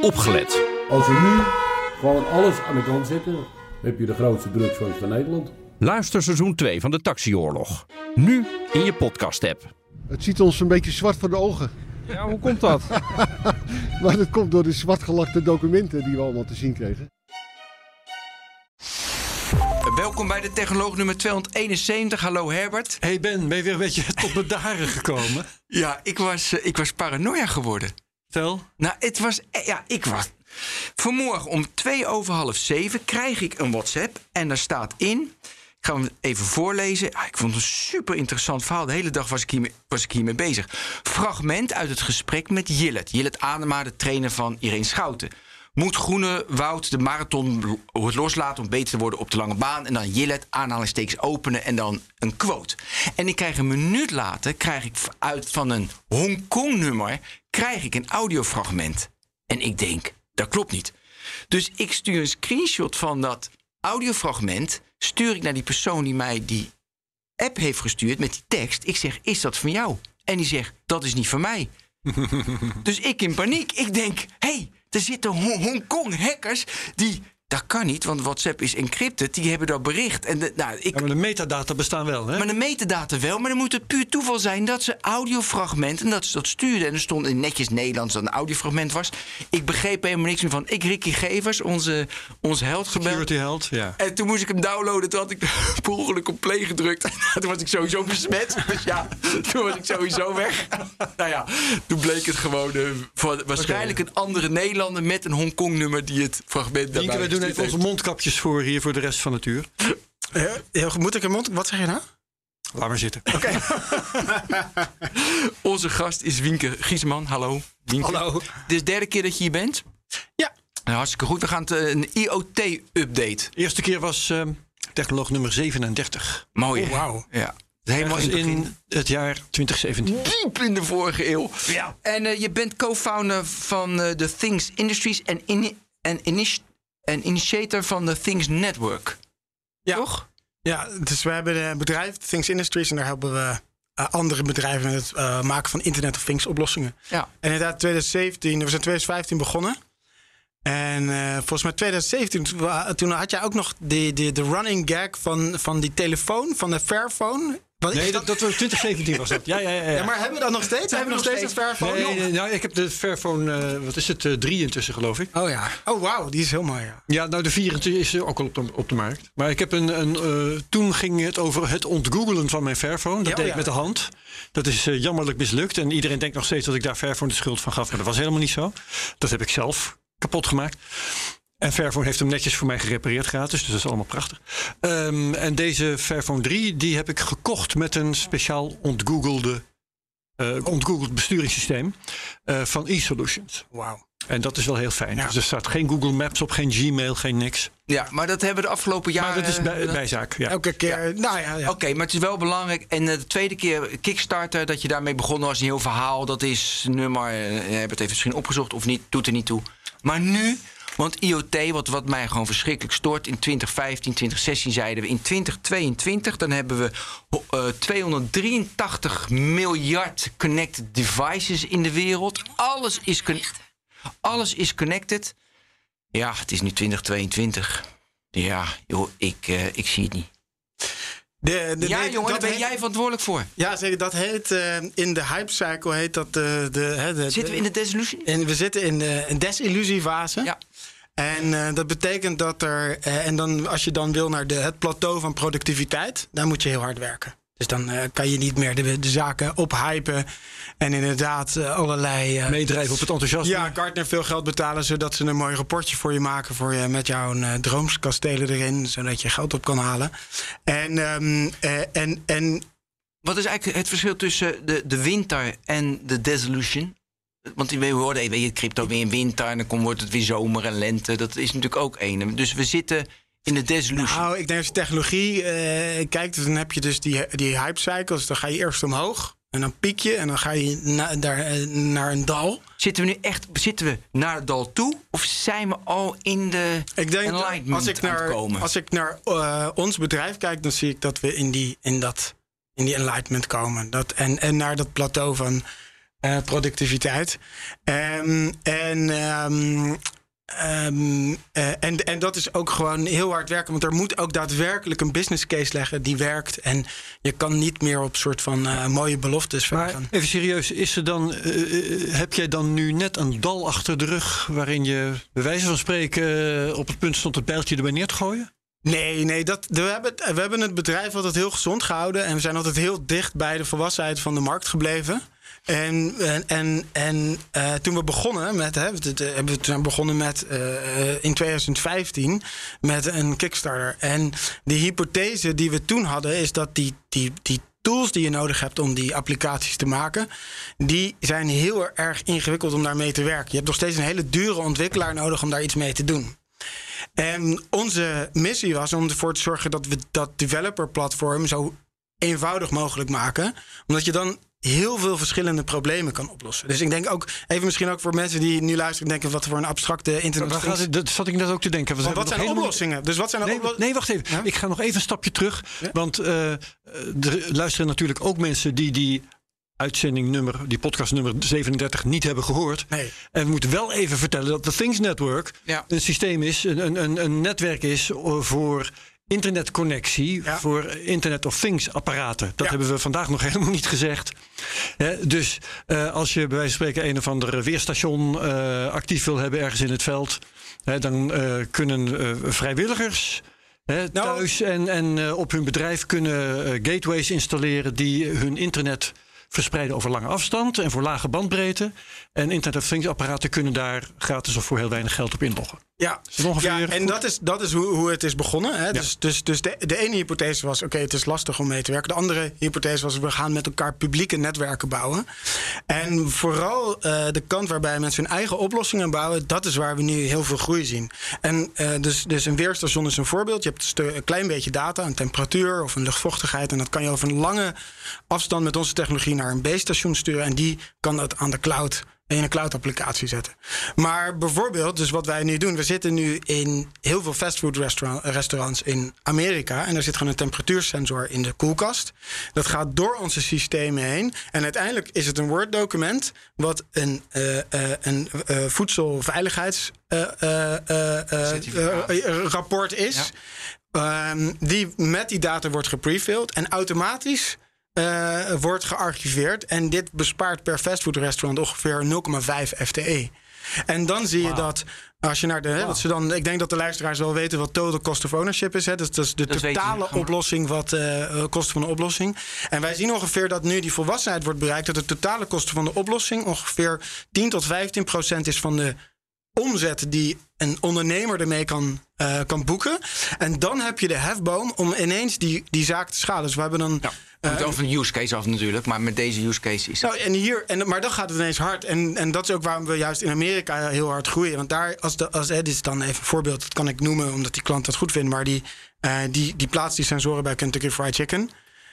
opgelet. Als we nu gewoon alles aan de kant zetten, heb je de grootste drugsfans van Nederland. Luister seizoen 2 van de Taxioorlog. Nu in je podcast-app. Het ziet ons een beetje zwart voor de ogen. Ja, hoe komt dat? Maar dat komt door de zwartgelakte documenten die we allemaal te zien kregen. Welkom bij de Technoloog nummer 271. Hallo Herbert. Hey Ben, ben je weer een beetje tot bedaren gekomen? Ja, ik was, eh, ik was paranoia geworden. Nou, het was. eh, Ja, ik was. Vanmorgen om twee over half zeven krijg ik een WhatsApp. En daar staat in. Ik ga hem even voorlezen. Ah, ik vond het een super interessant verhaal. De hele dag was ik, hiermee, was ik hiermee bezig. Fragment uit het gesprek met Jillet. Jillet Adema, de trainer van Irene Schouten. Moet Groene Woud de marathon lo- loslaten om beter te worden op de lange baan? En dan Jillet, aanhalingstekens openen en dan een quote. En ik krijg een minuut later, krijg ik uit van een Hongkong-nummer... krijg ik een audiofragment. En ik denk, dat klopt niet. Dus ik stuur een screenshot van dat audiofragment... stuur ik naar die persoon die mij die app heeft gestuurd met die tekst. Ik zeg, is dat van jou? En die zegt, dat is niet van mij. dus ik in paniek. Ik denk, hé, hey, er zitten Hong- Hongkong-hackers die... Dat kan niet, want WhatsApp is encrypted. Die hebben dat bericht. En de, nou, ik, Ja, maar de metadata bestaan wel, hè? maar de metadata wel, maar dan moet het puur toeval zijn dat ze audiofragmenten, dat ze dat stuurden. En er stond in netjes Nederlands dat een audiofragment was. Ik begreep helemaal niks meer van. Ik, Ricky Gevers, onze, onze held gebeld. Security Held, ja. En toen moest ik hem downloaden. Toen had ik per ongeluk op play gedrukt. toen was ik sowieso besmet. Dus ja, toen was ik sowieso weg. nou ja, toen bleek het gewoon voor waarschijnlijk een andere Nederlander met een Hongkong-nummer die het fragment daarbij doen even onze mondkapjes voor hier voor de rest van het uur. heel goed. Moet ik een mond... Wat zeg je nou? Laat maar zitten. Onze gast is Wienke Giesman. Hallo. Wienke. Hallo. Dit is de derde keer dat je hier bent. Ja. Nou, hartstikke goed. We gaan het, eh, een IoT-update. Eerste keer was ehm, technoloog nummer 37. Mooi. Oh, wauw. Ja. Helemaal in, in het jaar 2017. diep in de vorige eeuw. Ja. En eh, je bent co-founder van eh, de Things Industries en, in, en, initi- en initiator van de Things Network. Ja. Toch? Ja, dus we hebben een bedrijf, Things Industries, en daar helpen we eh, andere bedrijven met het eh, maken van Internet of Things oplossingen. Ja. En inderdaad, 2017, we zijn 2015 begonnen. En eh, volgens mij 2017, toen had jij ook nog de, de, de running gag van, van die telefoon, van de Fairphone. Wat Nee, dat, dat was 2017 was dat. Ja, ja, ja. ja. Ja, maar hebben we dat nog steeds? hebben we nog steeds een Fairphone? Nee, nee, nou, ik heb de Fairphone, eh, wat is het, eh, 3 intussen geloof ik. Oh ja. Oh wauw, die is heel mooi. Ja. Ja, nou de 24 is ook al op de, op de markt. Maar ik heb een, een eh, toen ging het over het ontgoogelen van mijn Fairphone. Dat Ja, oh deed ik met de hand. Dat is jammerlijk mislukt. En iedereen denkt nog steeds dat ik daar Fairphone de schuld van gaf. Maar dat was helemaal niet zo. Dat heb ik zelf kapot gemaakt. En Fairphone heeft hem netjes voor mij gerepareerd gratis. Dus dat is allemaal prachtig. Ehm, en deze Fairphone 3 die heb ik gekocht met een speciaal ontgoogelde, eh, ontgoogeld besturingssysteem eh, van e-solutions. Wauw. En dat is wel heel fijn. Ja. Dus er staat geen Google Maps op, geen Gmail, geen niks. Ja, maar dat hebben we de afgelopen jaren... Maar dat is bij, eh, bijzaak. Ja. Elke keer, nou ja. ja. Oké, maar het is wel belangrijk. En de tweede keer Kickstarter, dat je daarmee begonnen was, een heel verhaal. Dat is nummer, je hebt het even misschien opgezocht of niet, doet er niet toe. Maar nu, want IoT, wat, wat mij gewoon verschrikkelijk stoort. In 2015, 2016 zeiden we. In 2022, dan hebben we eh, 283 miljard connected devices in de wereld. Alles is, con- alles is connected. Ja, het is nu 2022. Ja, joh, ik, eh, ik zie het niet. De, de, Ja, nee, jongen, daar dat ben heet- jij verantwoordelijk voor. Ja, zeker. Dat heet eh, in de hype cycle heet dat de. de, hè, de Zitten we in de desillusie? En we zitten in de een desillusiefase. Ja. En eh, dat betekent dat er. eh, en dan, als je dan wil naar de, het plateau van productiviteit, dan moet je heel hard werken. Dus dan eh, kan je niet meer de, de zaken ophypen. En inderdaad allerlei. eh, Meedrijven op het enthousiasme. ja, Gartner veel geld betalen zodat ze een mooi rapportje voor je maken voor je met jouw uh, droomskastelen erin, zodat je geld op kan halen. En, um, uh, en, en Wat is eigenlijk het verschil tussen de, de winter en de desillusion? Want we hoorden, weet je, crypto weer in winter en dan komt, wordt het weer zomer en lente. Dat is natuurlijk ook één. Dus we zitten in de desillusion. Nou, ik denk als je technologie uh, kijkt, dan heb je dus die, die hype cycles. Dan ga je eerst omhoog en dan piek je en dan ga je na, daar, uh, naar een dal. Zitten we nu echt zitten we naar het dal toe? Of zijn we al in de ik denk enlightenment als ik naar, komen? Als ik naar uh, ons bedrijf kijk, dan zie ik dat we in die, in dat, in die enlightenment komen. Dat, en, en naar dat plateau van eh, productiviteit. Ehm, en, ehm, ehm, eh, en, en dat is ook gewoon heel hard werken. Want er moet ook daadwerkelijk een business case leggen die werkt. En je kan niet meer op soort van eh, mooie beloftes Maar even serieus, is er dan, heb jij dan nu net een dal achter de rug... waarin je bij wijze van spreken op het punt stond het bijltje erbij neer te gooien? Nee, nee dat, we, hebben, we hebben het bedrijf altijd heel gezond gehouden. En we zijn altijd heel dicht bij de volwassenheid van de markt gebleven. En, en, en, eh, toen we begonnen met, hè, we- zijn begonnen met eh, in 2015 met een Kickstarter. En de hypothese die we toen hadden is dat die, die, die tools die je nodig hebt om die applicaties te maken, die zijn heel erg ingewikkeld om daarmee te werken. Je hebt nog steeds een hele dure ontwikkelaar nodig om daar iets mee te doen. En onze missie was om ervoor te zorgen dat we dat developer-platform zo eenvoudig mogelijk maken. Omdat je dan heel veel verschillende problemen kan oplossen. Dus ik denk ook, even misschien ook voor mensen die nu luisteren, denken wat voor een abstracte internet. Waar gaat het, dat zat ik net ook te denken. Want wat zijn nog de helemaal- oplossingen? Dus wat zijn de Nee, oplossingen? nee, wacht even. Ja? Ik ga nog even een stapje terug. Ja. Want eh, er luisteren natuurlijk ook mensen die die uitzending nummer, die podcast nummer 37 niet hebben gehoord. Nee. En we moeten wel even vertellen dat de Things Network Ja. een systeem is, een, een, een netwerk is eh, voor internetconnectie, Ja. voor Internet of Things apparaten. Dat Ja. hebben we vandaag nog helemaal niet gezegd. Dus eh, als je bij wijze van spreken een of ander weerstation eh, actief wil hebben ergens in het veld, hè, dan eh, kunnen eh, vrijwilligers Nou- thuis en, en eh, op hun bedrijf kunnen eh, gateways installeren die hun internet verspreiden over lange afstand en voor lage bandbreedte. En Internet of Things apparaten kunnen daar gratis of voor heel weinig geld op inloggen. Ja, ja en goed? dat is, dat is hoe, hoe het is begonnen. Hè? Dus, dus, dus de, de ene hypothese was, oké, het is lastig om mee te werken. De andere hypothese was, we gaan met elkaar publieke netwerken bouwen. En vooral eh, de kant waarbij mensen hun eigen oplossingen bouwen... dat is waar we nu heel veel groei zien. En eh, dus, dus een weerstation is een voorbeeld. Je hebt een klein beetje data, een temperatuur of een luchtvochtigheid... en dat kan je over een lange afstand met onze technologie naar een B-station sturen... en die kan dat aan de cloud in een cloud-applicatie zetten. Maar bijvoorbeeld, dus wat wij nu doen, we zitten nu in heel veel fastfood restaurant, restaurants in Amerika. En er zit gewoon een temperatuursensor in de koelkast. Dat gaat door onze systemen heen. En uiteindelijk is het een Word-document, wat een, eh, eh, een eh, voedselveiligheids. eh, eh, eh, eh, Certificaat. eh, eh, rapport is. Ehm, die met die data wordt geprefilled en automatisch eh, wordt gearchiveerd. En dit bespaart per fastfoodrestaurant ongeveer 0,5 FTE. En dan zie je dat als je naar de. wat ze dan, ik denk dat de luisteraars wel weten wat total cost of ownership is. Hè. Dus dat is de Dat totale oplossing, wat eh kosten van de oplossing. En wij zien ongeveer dat nu die volwassenheid wordt bereikt, dat de totale kosten van de oplossing ongeveer 10 tot 15 procent is van de omzet die een ondernemer ermee kan, eh, kan boeken. En dan heb je de hefboom om ineens die, die zaak te schalen. Dus we hebben dan. Ja, het hangt over een use case af natuurlijk, maar met deze use case is het. Nou, en hier, en, maar dan gaat het ineens hard. En, en dat is ook waarom we juist in Amerika heel hard groeien. Want daar, als, de, als hè, dit is dan even een voorbeeld, dat kan ik noemen omdat die klant dat goed vindt. Maar die, eh, die, die plaatst die sensoren bij Kentucky Fried Chicken.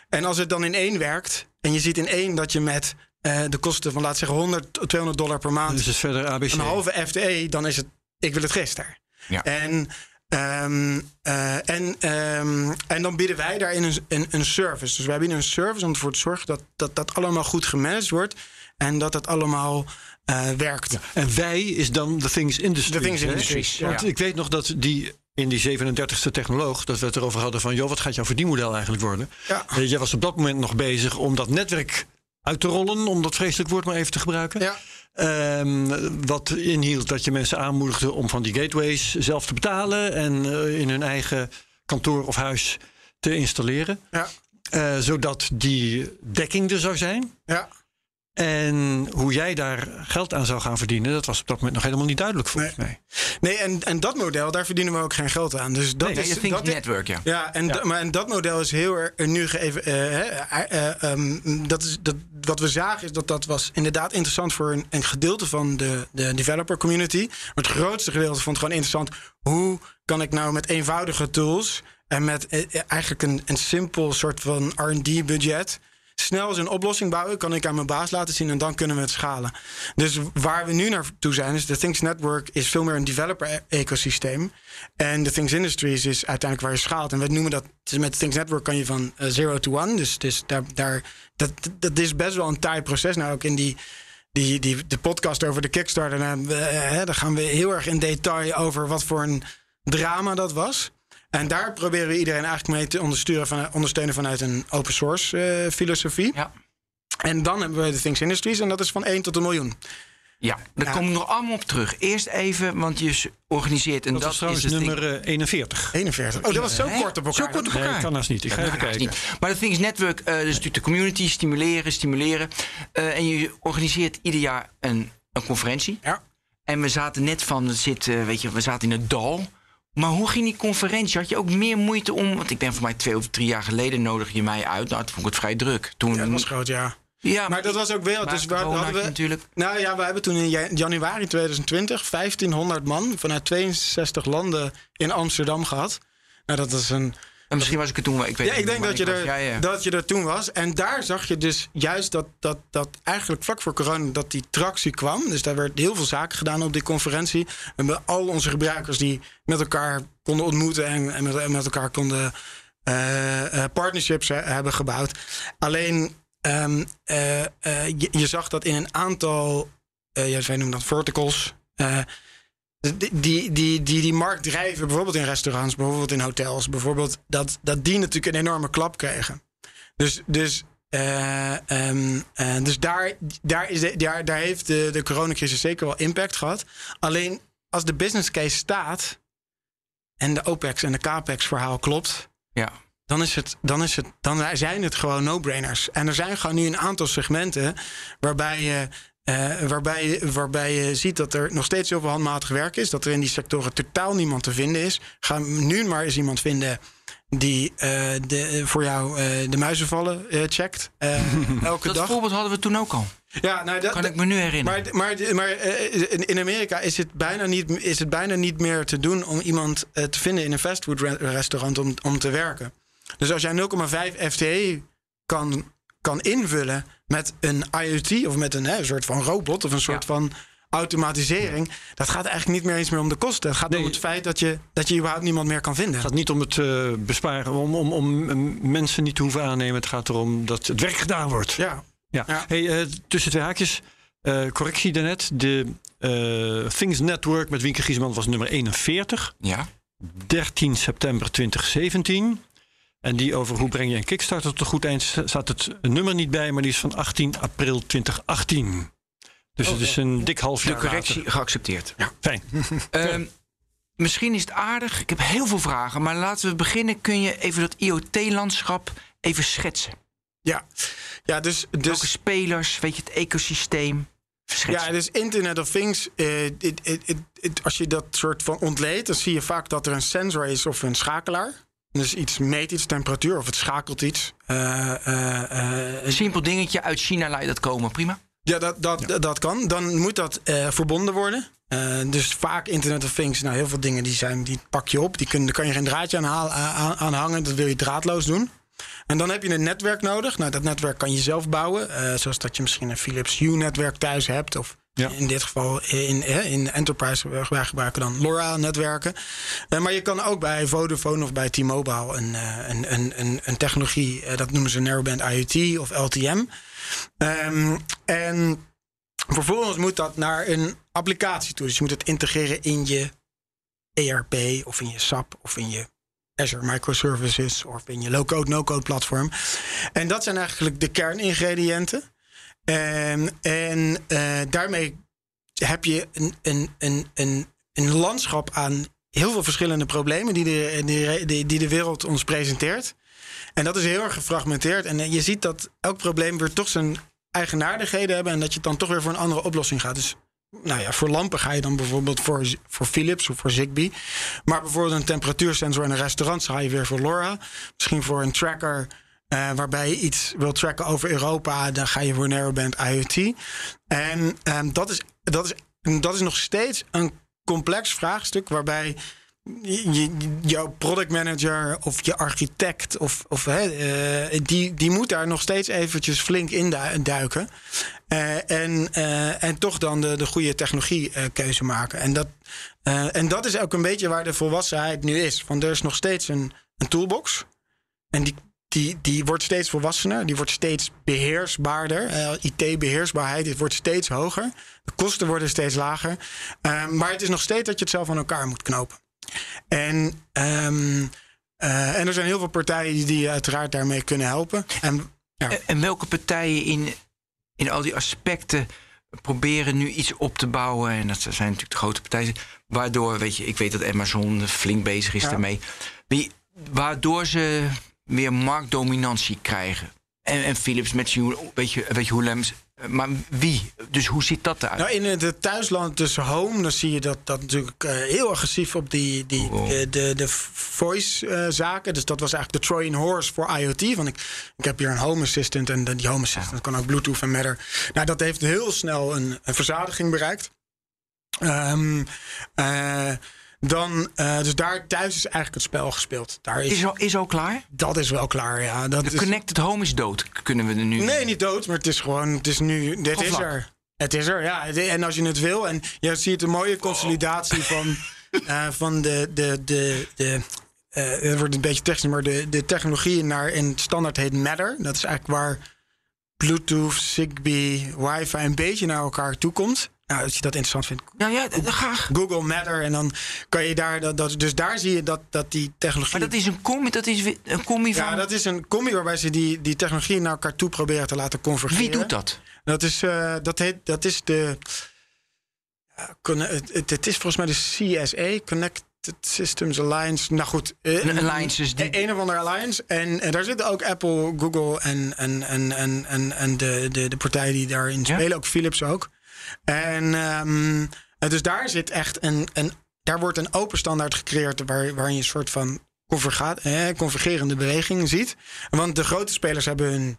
En als het dan in één werkt, en je ziet in één dat je met eh, de kosten van, laat zeggen, 100, 200 dollar per maand Dus is verder ABC. een halve FTE, dan is het, ik wil het gisteren. Ja. En, ehm, eh, en, ehm, en dan bieden wij daarin een, een, een service. Dus wij bieden een service om ervoor te zorgen dat dat, dat allemaal goed gemanaged wordt. En dat het allemaal eh, werkt. En wij is dan de Things Industries. The Things ja. Want ik weet nog dat die in die 37e technoloog, dat we het erover hadden van, joh, wat gaat jouw verdienmodel eigenlijk worden? Ja. Jij was op dat moment nog bezig om dat netwerk uit te rollen, om dat vreselijk woord maar even te gebruiken. Ja. Ehm, wat inhield dat je mensen aanmoedigde om van die gateways zelf te betalen en eh, in hun eigen kantoor of huis te installeren. Ja. Eh, zodat die dekking er zou zijn. Ja. En hoe jij daar geld aan zou gaan verdienen, dat was op dat moment nog helemaal niet duidelijk volgens mij. Nee, en, en dat model, daar verdienen we ook geen geld aan. Dus dat Nee, is Think dat Network, ja. Ja, en, da- maar, en dat model is heel erg nu geëven. eh, hè, eh, eh, ehm, dat is, dat, wat we zagen is dat dat was inderdaad interessant voor een, een gedeelte van de, de developer community. Maar het grootste gedeelte vond het gewoon interessant. Hoe kan ik nou met eenvoudige tools en met eh, eh, eigenlijk een, een simpel soort van RD budget. Snel eens een oplossing bouwen, kan ik aan mijn baas laten zien en dan kunnen we het schalen. Dus waar we nu naartoe zijn, is de Things Network is veel meer een developer-ecosysteem. En de Things Industries is uiteindelijk waar je schaalt. En we noemen dat, met Things Network kan je van eh, zero to one. Dus, dus daar, daar, dat, dat is best wel een taai proces. Nou, ook in die die, die, de podcast over de Kickstarter, dan, eh, dan gaan we heel erg in detail over wat voor een drama dat was. En daar proberen we iedereen eigenlijk mee te ondersteunen, van, ondersteunen vanuit een open source eh, filosofie. Ja. En dan hebben we de Things Industries en dat is van 1 tot een miljoen. Ja, daar Ja. kom ik nog allemaal op terug. Eerst even, want je organiseert en Dat, dat, was trouwens is het nummer eh, 41. 41. Oh, dat was zo kort op elkaar. Zo kort op Nee, elkaar. kan haast niet. Ik ga even kijken. niet. Maar de Things Network, eh, dat is natuurlijk de community, stimuleren, stimuleren. Eh, en je organiseert ieder jaar een, een conferentie. Ja. En we zaten net van, het zit, eh, weet je, we zaten in het dal. Maar hoe ging die conferentie? Had je ook meer moeite om, want ik ben voor mij twee of drie jaar geleden nodig je mij uit. Nou, toen vond ik het vrij druk. Toen, Ja, dat was groot, ja. ja, Maar dat was ook maar Dus we corona hadden we, natuurlijk. Nou ja, we hebben toen in ja- januari 2020 1500 man vanuit 62 landen in Amsterdam gehad. Nou, dat is een. En misschien was ik er toen, wel- ik weet Ja, ik denk dat je, er, ja, ja. dat je er toen was. En daar zag je dus juist dat, dat, dat eigenlijk vlak voor corona dat die tractie kwam. Dus daar werd heel veel zaken gedaan op die conferentie. We hebben al onze gebruikers die met elkaar konden ontmoeten en, en met, en met elkaar konden eh, partnerships he- hebben gebouwd. Alleen ehm, eh, je, je zag dat in een aantal, ja, wij noemen dat verticals. Die, die, die, die die markt drijven, bijvoorbeeld in restaurants, bijvoorbeeld in hotels, bijvoorbeeld, dat, dat die natuurlijk een enorme klap kregen. Dus, dus, eh, ehm, eh, dus daar, daar, is de, daar, daar heeft de, de coronacrisis zeker wel impact gehad. Alleen als de business case staat en de OPEX en de CAPEX verhaal klopt, Ja. dan, is het, dan, is het, dan zijn het gewoon no-brainers. En er zijn gewoon nu een aantal segmenten waarbij je, eh, waarbij, je- waarbij je ziet dat er nog steeds heel veel handmatig werk is. Dat er in die sectoren totaal niemand te vinden is. Ga nu maar eens iemand vinden die eh, de, voor jou eh, de muizenvallen checkt. elke Dat dag. voorbeeld hadden we toen ook al. Ja, nou, dat, Kan ik me nu herinneren. maar, maar, maar in Amerika is het, bijna niet, is het bijna niet meer te doen om iemand te vinden in een fastfood re- restaurant om, om te werken. Dus als jij 0,5 FTE kan, kan invullen met een IoT of met een, hè, een soort van robot of een soort Ja. van automatisering, dat gaat eigenlijk niet meer eens meer om de kosten. Het gaat Nee. om het feit dat je, dat je überhaupt niemand meer kan vinden. Het gaat niet om het eh, besparen, om, om, om eh, mensen niet te hoeven aannemen. Het gaat erom dat het werk gedaan wordt. Ja, Ja. Ja. Hey, eh, tussen twee haakjes, eh, correctie daarnet. De eh, Things Network met Wienke Giesman was nummer 41. Ja. 13 september 2017. En die over hoe breng je een Kickstarter tot een goed eind staat het nummer niet bij, maar die is van 18 april 2018. Dus het is een dik half De jaar correctie later. geaccepteerd. Ja, fijn. Ehm, misschien is het aardig. Ik heb heel veel vragen. Maar laten we beginnen. Kun je even dat IoT-landschap even schetsen? ja. ja dus, dus Welke spelers? Weet je, het ecosysteem? Schetsen. Ja, dus Internet of Things, eh, it- it- it- it- als je dat soort van ontleedt, dan zie je vaak dat er een sensor is of een schakelaar. Dus iets meet iets, temperatuur, of het schakelt iets. Eh, eh, eh, Een simpel dingetje. Uit China laat je dat komen. Prima. ja, dat, dat, dat kan. Dan moet dat eh, verbonden worden. Eh, dus vaak Internet of Things, nou heel veel dingen die, zijn, die pak je op. Die kun, daar kan je geen draadje aan, haal- aan, aan hangen. Dat wil je draadloos doen. En dan heb je een netwerk nodig. Nou, dat netwerk kan je zelf bouwen. eh, zoals dat je misschien een Philips Hue-netwerk thuis hebt. Of Ja. in dit geval in, in Enterprise, wij gebruiken dan LoRa-netwerken. Eh, maar je kan ook bij Vodafone of bij T-Mobile een, eh, een, een, een technologie, eh, dat noemen ze Narrowband IoT of LTM. Ehm, en vervolgens moet dat naar een applicatie toe. Dus je moet het integreren in je ERP of in je SAP of in je Azure Microservices of in je low-code, no-code platform. En dat zijn eigenlijk de kerningrediënten. En, en eh, daarmee heb je een, een, een, een, een landschap aan heel veel verschillende problemen die de, die, die, die de wereld ons presenteert. En dat is heel erg gefragmenteerd. En eh, je ziet dat elk probleem weer toch zijn eigenaardigheden hebben. En dat je dan toch weer voor een andere oplossing gaat. Dus nou ja, voor lampen ga je dan bijvoorbeeld voor, voor Philips of voor Zigbee. Maar bijvoorbeeld een temperatuursensor in een restaurant ga je weer voor LoRa. Misschien voor een tracker eh, waarbij je iets wil tracken over Europa. Dan ga je voor Narrowband IoT. En ehm, dat, is, dat, is, dat is nog steeds een complex vraagstuk waarbij je, jouw product manager of je architect of, of hè, eh, die, die moet daar nog steeds eventjes flink in du- duiken. Eh, en, en toch dan de, de goede technologiekeuze maken. En dat, en dat is ook een beetje waar de volwassenheid nu is. Want er is nog steeds een, een toolbox. En die, die, die wordt steeds volwassener, die wordt steeds beheersbaarder. Eh, IT-beheersbaarheid wordt steeds hoger. De kosten worden steeds lager. Eh, maar het is nog steeds dat je het zelf aan elkaar moet knopen. En, ehm, eh, en er zijn heel veel partijen die je uiteraard daarmee kunnen helpen. En, ja. En, en welke partijen in, in al die aspecten proberen nu iets op te bouwen? En dat zijn natuurlijk de grote partijen. Waardoor, weet je, ik weet dat Amazon flink bezig is Ja. daarmee. Wie, waardoor ze weer marktdominantie krijgen. En, en Philips met zijn, weet je, weet je hoe Lems. Maar wie? Dus hoe ziet dat eruit? Nou, in het thuisland tussen home, dan zie je dat dat natuurlijk eh, heel agressief op die, die, Oh. de, de, de voice-zaken. dus dat was eigenlijk de Trojan horse voor IoT. Want ik, ik heb hier een home assistant en die home assistant kan ook Bluetooth en Matter. Nou, dat heeft heel snel een, een verzadiging bereikt. Ehm, eh, dan, eh, dus daar thuis is eigenlijk het spel gespeeld. Daar is, is, al, is al klaar? dat is wel klaar, ja. Dat De is, Connected Home is dood. Kunnen we er nu. Nee, niet dood, maar het is gewoon, het is nu, dit is er. Het is er, ja. En als je het wil, en je ziet een mooie consolidatie van, eh, van de, de, de, de eh, het wordt een beetje technisch, maar de, de technologie naar een standaard heet Matter. Dat is eigenlijk waar Bluetooth, Zigbee, wifi een beetje naar elkaar toe komt. Nou, als je dat interessant vindt, Ja, ja, graag. Google Matter en dan kan je daar, dat, dat, dus daar zie je dat, dat die technologie... Maar dat is een combi, dat is een combi van. ja, dat is een combi waarbij ze die, die technologie naar elkaar toe proberen te laten convergeren. Wie doet dat? Dat is, eh, dat heet, dat is de. het, is volgens mij de CSA, Connected Systems Alliance. Nou goed. eh, Een alliance is die- Een, of andere alliance. En, en daar zitten ook Apple, Google en, en, en, en, en, de, de, de partijen die daarin Ja? spelen. Ook Philips ook. En dus daar zit echt een, een. Daar wordt een open standaard gecreëerd waar, waarin je een soort van convergerende beweging ziet. Want de grote spelers hebben hun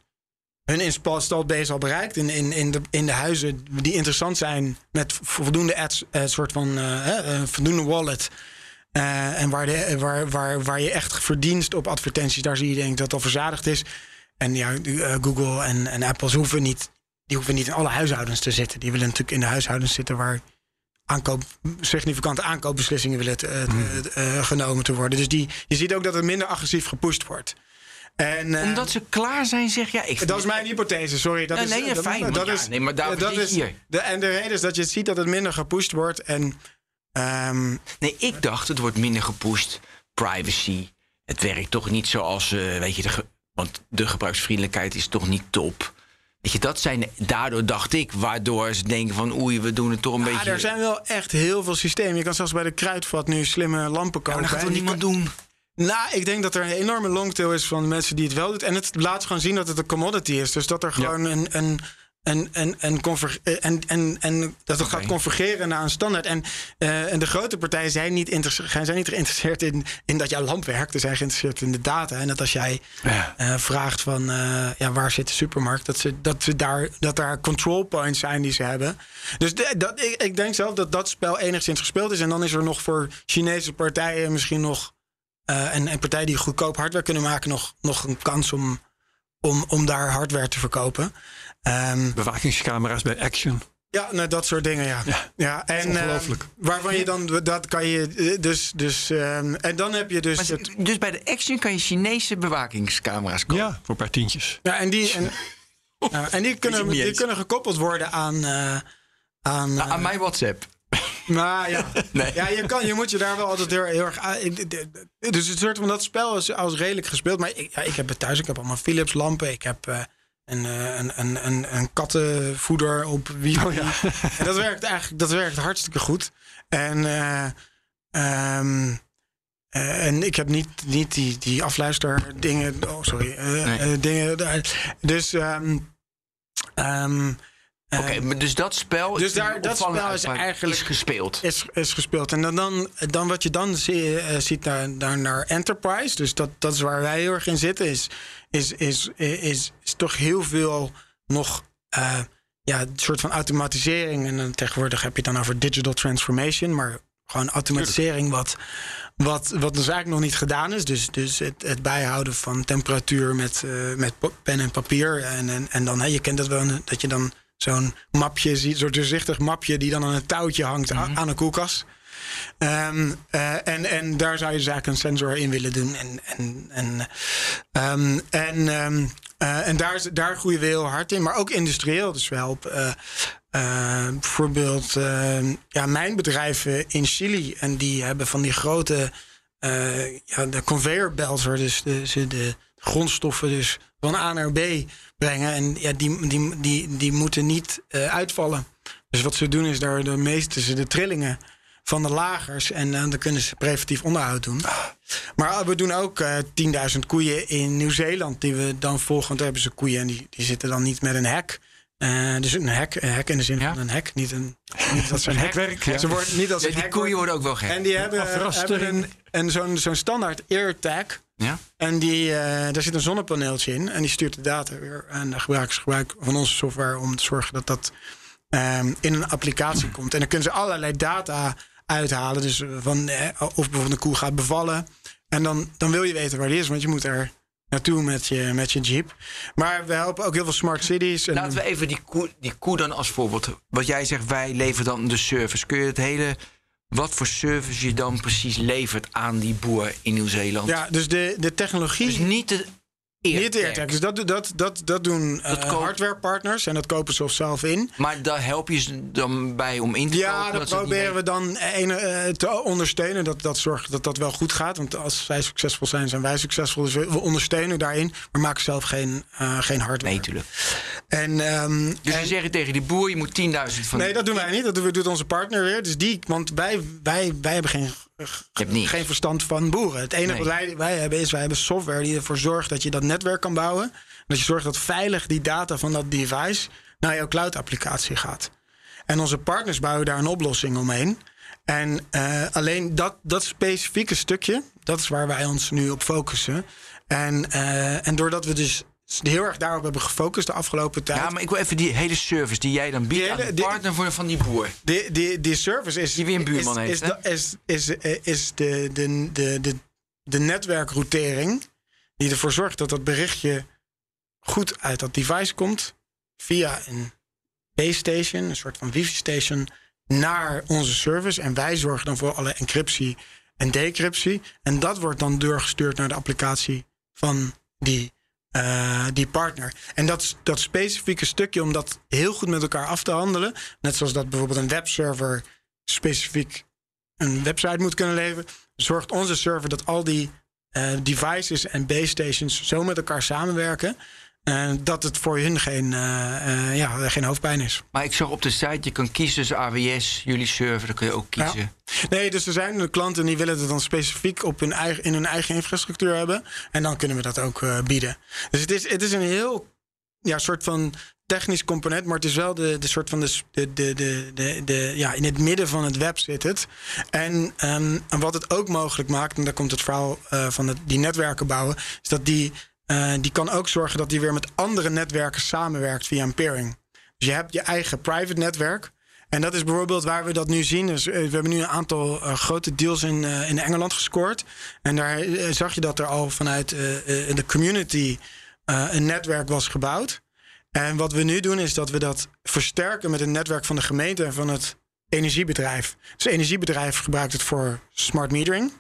hun installed base al bereikt in, in, in, de, in de huizen die interessant zijn met voldoende ads, eh, soort van eh, eh, voldoende wallet. En waar, de, waar, waar, waar je echt verdienst op advertenties, daar zie je denk ik dat al verzadigd is. En ja, Google en, en Apple hoeven niet, die hoeven niet in alle huishoudens te zitten. Die willen natuurlijk in de huishoudens zitten waar aankoop, significante aankoopbeslissingen willen te- te- eh, genomen te worden. Dus die, je ziet ook dat het minder agressief gepusht wordt. En, eh, Omdat ze klaar zijn, zeg ja. Ik dat is mijn hypothese, sorry. Dat Nee, is, nee, dat, fijn, Dat ja, nee, maar daarvoor dat is hier. De, en de reden is dat je ziet dat het minder gepusht wordt. En ehm, Nee, ik dacht het wordt minder gepusht. Privacy. Het werkt toch niet zoals, eh, weet je, de want de gebruiksvriendelijkheid is toch niet top. Weet je, dat zijn, daardoor dacht ik, waardoor ze denken van oei, we doen het toch een ah, beetje. er zijn wel echt heel veel systemen. Je kan zelfs bij de kruidvat nu slimme lampen Ja, kopen. maar dat gaat toch niemand kan- doen? Nou, ik denk dat er een enorme longtail is van mensen die het wel doen. En het laat gewoon zien dat het een commodity is. Dus dat er gewoon een. een en, en, en, eh, en, en, en dat het gaat convergeren naar een standaard. En, eh, en de grote partijen zijn niet, zijn niet geïnteresseerd in, in dat jouw lamp werkt. Ze zijn geïnteresseerd in de data. En dat als jij Ja. eh, vraagt van ja, waar zit de supermarkt, dat, ze, dat, ze daar, dat daar control points zijn die ze hebben. Dus de- dat, ik, ik denk zelf dat dat spel enigszins gespeeld is. En dan is er nog voor Chinese partijen misschien nog. en, en partijen die goedkoop hardware kunnen maken, nog, nog een kans om, om, om daar hardware te verkopen. Ehm, Bewakingscamera's bij Action. ja, nou, dat soort dingen, ja. ja. en, ongelooflijk. eh, waarvan je dan, dat kan je, eh, dus, dus ehm, en dan heb je dus... Maar het- dus bij de Action kan je Chinese bewakingscamera's kopen. Ja, voor een paar tientjes. Ja, en die, en, ja, en die, kunnen, die kunnen gekoppeld worden aan. eh, aan, eh, Aan mijn WhatsApp. maar ja, Nee. ja je, kan, je moet je daar wel altijd heel, heel erg. aan- Dus het soort van dat spel is als redelijk gespeeld. Maar ik, ja, ik heb het thuis. Ik heb allemaal Philips lampen. Ik heb een, eh, een, een, een, een kattenvoeder op wie. Oh ja. En dat werkt eigenlijk dat werkt hartstikke goed. En, eh, ehm, eh, en ik heb niet, niet die, die afluisterdingen. Oh, sorry. Nee. dingen. Dus. ehm, ehm, eh, Oké, maar dus dat spel, Dus daar- dat spel is eigenlijk- is gespeeld. is, is gespeeld. En dan, dan, dan wat je dan zie- eh, ziet naar, naar, naar Enterprise, dus dat, dat is waar wij heel erg in zitten, is, is, is, is, is toch heel veel nog eh, ja, een soort van automatisering. En dan tegenwoordig heb je het dan over digital transformation, maar gewoon automatisering wat, wat, wat dus eigenlijk nog niet gedaan is. Dus, dus het, het bijhouden van temperatuur met, eh, met pen en papier. En, en, en dan, hè, je kent dat wel, dat je dan zo'n mapje zo'n doorzichtig mapje die dan aan een touwtje hangt a- aan een koelkast. Ehm, eh, en, en daar zou je dus eigenlijk een sensor in willen doen. En, en, en, ehm, en, ehm, eh, en daar, daar groeien we heel hard in. Maar ook industrieel. Dus we helpen eh, bijvoorbeeld ja, mijn bedrijven in Chili. En die hebben van die grote ja, de conveyor belts, waar dus de, ze de grondstoffen dus van A naar B brengen. En ja, die, die, die, die moeten niet eh, uitvallen. Dus wat ze doen is daar de meeste ze de trillingen van de lagers. En eh, dan kunnen ze preventief onderhoud doen. Maar eh, we doen ook eh 10.000 koeien in Nieuw-Zeeland. Die we dan volgen. Want daar hebben ze koeien en die, die zitten dan niet met een hek. Eh, dus een hek, een hek in de zin Ja. van een hek. Niet, een, niet dat ze een hekwerk, ja. Ze worden niet als Ja, een die hek koeien worden- ook wel gek. En die hebben, hebben een, en zo'n zo'n standaard AirTag. Ja? En die, eh, daar zit een zonnepaneeltje in. En die stuurt de data weer. En de gebruikers gebruiken van onze software om te zorgen dat dat ehm, in een applicatie komt. En dan kunnen ze allerlei data uithalen. Dus van eh, of bijvoorbeeld een koe gaat bevallen. En dan, dan wil je weten waar die is, want je moet er naartoe met je, met je jeep. Maar we helpen ook heel veel smart cities. En, Laten we even die koe, die koe dan als voorbeeld. Wat jij zegt, wij leveren dan de service. Kun je het hele. Wat voor service je dan precies levert aan die boer in Nieuw-Zeeland? ja, dus de, de technologie. Dus niet de niet. Dus dat, dat, dat, dat doen eh, Dat koop- hardwarepartners. En dat kopen ze of zelf in. Maar daar help je ze dan bij om in te Ja, kopen? dat dat proberen we dan een, eh, te ondersteunen. Dat, dat zorgt dat dat wel goed gaat. Want als zij succesvol zijn, zijn wij succesvol. Dus we, we ondersteunen daarin. Maar maken zelf geen, eh, geen hardware. Nee, tuurlijk. En, ehm, Dus en- je zegt tegen die boer, je moet 10.000 van... nee, dat doen wij niet. Dat doen- doet onze partner weer. Dus die, want wij, wij, wij hebben geen, Je hebt niet. geen verstand van boeren. Het enige Nee. wat wij, wij hebben is, wij hebben software die ervoor zorgt dat je dat netwerk kan bouwen. Dat je zorgt dat veilig die data van dat device naar jouw cloud applicatie gaat. En onze partners bouwen daar een oplossing omheen. En eh, alleen dat, dat specifieke stukje, dat is waar wij ons nu op focussen. En, eh, en doordat we dus heel erg daarop hebben gefocust de afgelopen tijd. Ja, maar ik wil even die hele service die jij dan biedt aan de partner voor, van die boer. Die, die, die service is. Die weer een buurman is, heeft, is, hè? is, is, is, is de, de, de, de, de netwerkroutering. die ervoor zorgt dat dat berichtje goed uit dat device komt. via een base station, een soort van wifi-station. naar onze service. En wij zorgen dan voor alle encryptie en decryptie. En dat wordt dan doorgestuurd naar de applicatie van die eh, die partner. En dat, dat specifieke stukje om dat heel goed met elkaar af te handelen. Net zoals dat bijvoorbeeld een webserver specifiek een website moet kunnen leveren. Zorgt onze server dat al die eh, devices en base stations zo met elkaar samenwerken. Dat het voor hun geen, eh, eh, ja, geen hoofdpijn is. Maar ik zag op de site, je kan kiezen tussen AWS, jullie server, dan kun je ook kiezen. Nee, dus er zijn klanten die willen het dan specifiek op hun eigen, in hun eigen infrastructuur hebben. En dan kunnen we dat ook eh, bieden. Dus het is, het is een heel ja, soort van technisch component, maar het is wel de, de soort van de, de, de, de, de, ja, in het midden van het web zit het. En, ehm, en wat het ook mogelijk maakt, en daar komt het verhaal van het, die netwerken bouwen, is dat die, eh, die kan ook zorgen dat die weer met andere netwerken samenwerkt via een peering. Dus je hebt je eigen private netwerk. En dat is bijvoorbeeld waar we dat nu zien. Dus, eh, we hebben nu een aantal eh, grote deals in, in Engeland gescoord. En daar zag je dat er al vanuit de community een netwerk was gebouwd. En wat we nu doen is dat we dat versterken met een netwerk van de gemeente en van het energiebedrijf. Dus het energiebedrijf gebruikt het voor smart metering.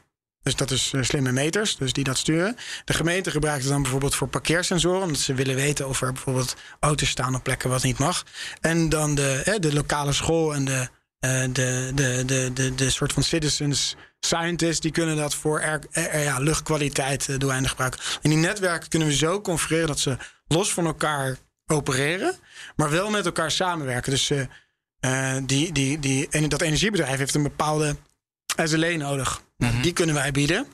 Dus dat is eh, slimme meters, dus die dat sturen. De gemeente gebruikt het dan bijvoorbeeld voor parkeersensoren, omdat ze willen weten of er bijvoorbeeld auto's staan op plekken wat niet mag. En dan de, de lokale school en de, eh, de, de, de, de, de soort van citizens scientists, die kunnen dat voor ja, luchtkwaliteit uh, doeleinden gebruiken. En die netwerken kunnen we zo configureren dat ze los van elkaar opereren, maar wel met elkaar samenwerken. Dus eh, eh, die, die, die, en dat energiebedrijf heeft een bepaalde SLA nodig. Nou, Die kunnen wij bieden.